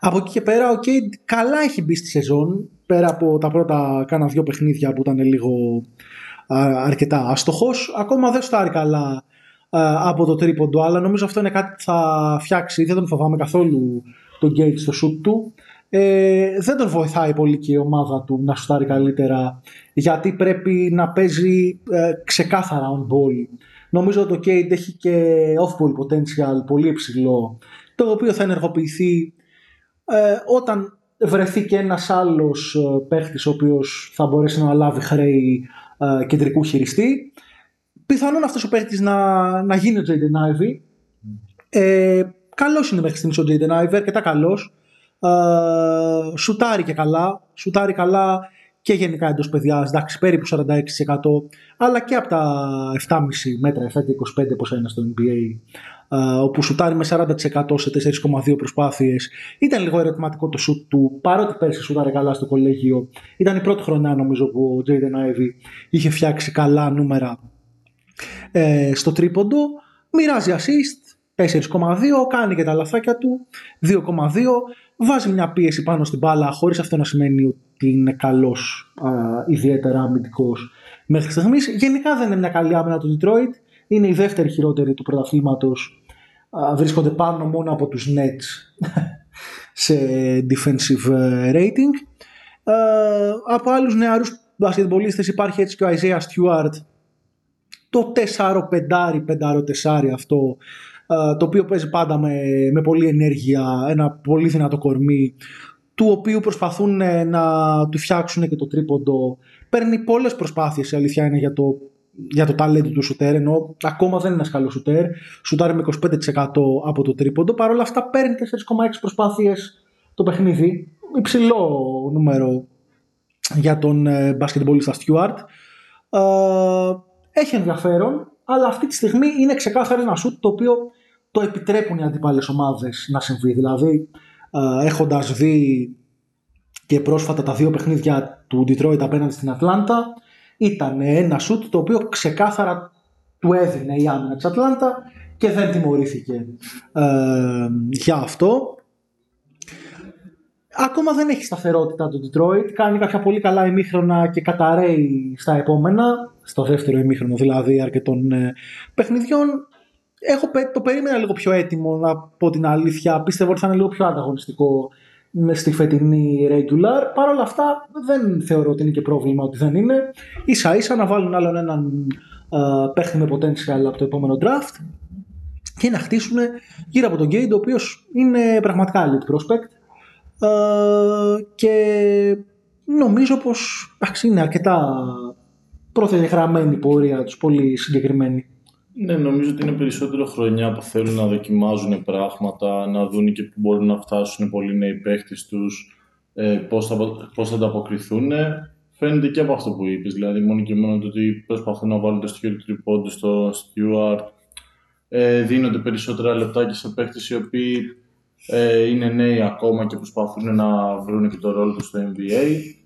Από εκεί και πέρα ο Κέιντ καλά έχει μπει στη σεζόν πέρα από τα πρώτα κάνα δυο παιχνίδια που ήταν λίγο αρκετά άστοχος. Ακόμα δεν στάρει καλά από το τρίποντο αλλά νομίζω αυτό είναι κάτι που θα φτιάξει. Δεν τον φοβάμαι καθόλου τον Κέιντ στο σουτ του ε, δεν τον βοηθάει πολύ και η ομάδα του να σουτάρει καλύτερα γιατί πρέπει να παίζει ε, ξεκάθαρα on ball. Νομίζω ότι το Cade έχει και off ball potential πολύ υψηλό το οποίο θα ενεργοποιηθεί ε, όταν βρεθεί και ένας άλλος ε, παίχτης ο οποίος θα μπορέσει να λάβει χρέη ε, κεντρικού χειριστή. Πιθανόν αυτός ο παίχτης να, να γίνει ο Jaden Ivey. Ε, καλός είναι μέχρι στιγμής ο Jaden Ivey, αρκετά καλός. Uh, σουτάρει και καλά, σουτάρει καλά και γενικά εντός παιδιάς, εντάξει, περίπου 46%, αλλά και από τα 7,5 μέτρα, 7,25 πόσα είναι στο NBA, uh, όπου σουτάρει με 40% σε 4,2 προσπάθειες. Ήταν λίγο ερωτηματικό το σουτ του, παρότι πέρσι σουτάρει καλά στο κολέγιο. Ήταν η πρώτη χρονιά νομίζω που ο Jaden Ivey είχε φτιάξει καλά νούμερα ε, στο τρίποντο. Μοιράζει assist, 4,2, κάνει και τα λαθάκια του, 2,2 βάζει μια πίεση πάνω στην μπάλα χωρίς αυτό να σημαίνει ότι είναι καλός ιδιαίτερα αμυντικός μέχρι στιγμής. Γενικά δεν είναι μια καλή άμυνα του Detroit. Είναι η δεύτερη χειρότερη του πρωταθλήματος. Βρίσκονται πάνω μόνο από τους Nets σε defensive ε, rating. Από άλλους νεαρούς μπασκετμπολίστες υπάρχει έτσι και ο Isaiah Stewart το 4-5, 5-4 αυτό το οποίο παίζει πάντα με, με πολλή ενέργεια, ένα πολύ δυνατό κορμί, του οποίου προσπαθούν ε, να του φτιάξουν και το τρίποντο. Παίρνει πολλές προσπάθειες, η αλήθεια είναι, για το, για το ταλέντο του σουτέρ, ενώ ακόμα δεν είναι ένας καλός σουτέρ. Σουτάρει με 25% από το τρίποντο. Παρ' όλα αυτά παίρνει 4,6 προσπάθειες το παιχνίδι. Υψηλό νούμερο για τον ε, μπασκετμπολίστα Στιούαρτ. Έχει ενδιαφέρον, αλλά αυτή τη στιγμή είναι ξεκάθαρο ένα σουτ το οποίο το επιτρέπουν οι αντίπαλες ομάδες να συμβεί. Δηλαδή, ε, έχοντας δει και πρόσφατα τα δύο παιχνίδια του Detroit απέναντι στην Ατλάντα, ήταν ένα σουτ το οποίο ξεκάθαρα του έδινε η άμυνα της Ατλάντα και δεν τιμωρήθηκε ε, για αυτό. Ακόμα δεν έχει σταθερότητα το Detroit, κάνει κάποια πολύ καλά ημίχρονα και καταρρέει στα επόμενα, στο δεύτερο ημίχρονο δηλαδή αρκετών ε, παιχνιδιών έχω, το περίμενα λίγο πιο έτοιμο να πω την αλήθεια. Πίστευα ότι θα είναι λίγο πιο ανταγωνιστικό στη φετινή regular. Παρ' όλα αυτά δεν θεωρώ ότι είναι και πρόβλημα ότι δεν είναι. Ίσα ίσα να βάλουν άλλον έναν uh, παίχτη με potential από το επόμενο draft. και να χτίσουν γύρω από τον Gate, ο οποίος είναι πραγματικά elite prospect ε, και νομίζω πως εντάξει, είναι αρκετά προθεγραμμένη η πορεία τους, πολύ συγκεκριμένη. Ναι, νομίζω ότι είναι περισσότερο χρονιά που θέλουν να δοκιμάζουν πράγματα, να δουν και που μπορούν να φτάσουν πολλοί νέοι παίχτες τους, ε, πώς, θα, πώς θα ανταποκριθούν. Φαίνεται και από αυτό που είπες, δηλαδή μόνο και μόνο το ότι προσπαθούν να βάλουν το στοιχείο του τριπώντου στο Stewart, ε, δίνονται περισσότερα λεπτά και σε παίχτες οι οποίοι ε, είναι νέοι ακόμα και προσπαθούν να βρουν και το ρόλο τους στο NBA.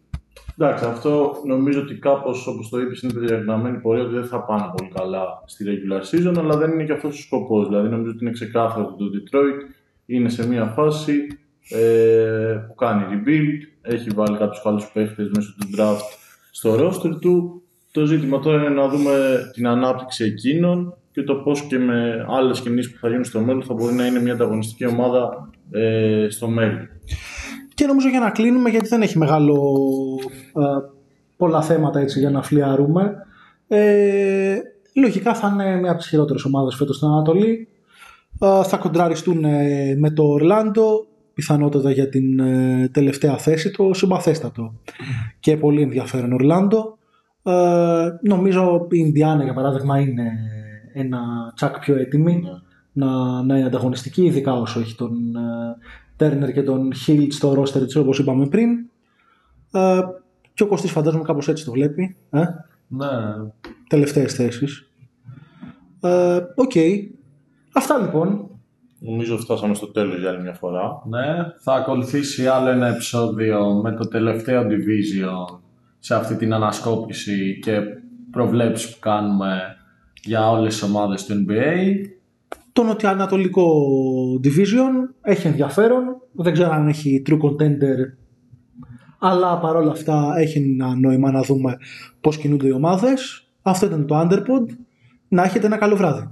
Εντάξει, αυτό νομίζω ότι κάπως όπως το είπες είναι περιγραμμένη πορεία ότι δεν θα πάνε πολύ καλά στη regular season, αλλά δεν είναι και αυτός ο σκοπός. Δηλαδή, νομίζω ότι είναι ξεκάθαρο ότι το Detroit είναι σε μια φάση ε, που κάνει rebuild, έχει βάλει κάποιους άλλου παίχτες μέσω του draft στο roster του. Το ζήτημα τώρα είναι να δούμε την ανάπτυξη εκείνων και το πώς και με άλλες κινήσεις που θα γίνουν στο μέλλον θα μπορεί να είναι μια ανταγωνιστική ομάδα ε, στο μέλλον. Και νομίζω για να κλείνουμε, γιατί δεν έχει μεγάλο ε, πολλά θέματα έτσι για να φλιαρούμε. Ε, λογικά θα είναι μια από τις χειρότερες ομάδες φέτος στην Ανατολή. Ε, θα κοντραριστούν ε, με το Ορλάντο, πιθανότατα για την ε, τελευταία θέση, το συμπαθέστατο και πολύ ενδιαφέρον Ορλάντο. Ε, νομίζω η Ινδιάνα για παράδειγμα είναι ένα τσακ πιο έτοιμη Ναι. να, να είναι ανταγωνιστική, ειδικά όσο έχει τον Τέρνερ και τον Hill στο roster της όπως είπαμε πριν. Ε, και ο Κωστής φαντάζομαι κάπως έτσι το βλέπει. Ε; Ναι. Τελευταίες θέσεις. Ε, Οκ. Αυτά λοιπόν. Νομίζω φτάσαμε στο τέλος για άλλη μια φορά. Ναι, θα ακολουθήσει άλλο ένα επεισόδιο με το τελευταίο division σε αυτή την ανασκόπηση και προβλέψεις που κάνουμε για όλες τις ομάδες του NBA. Το νοτιοανατολικό division έχει ενδιαφέρον. Δεν ξέρω αν έχει true contender αλλά παρόλα αυτά έχει ένα νόημα να δούμε πώς κινούνται οι ομάδες. Αυτό ήταν το Underpod. Να έχετε ένα καλό βράδυ.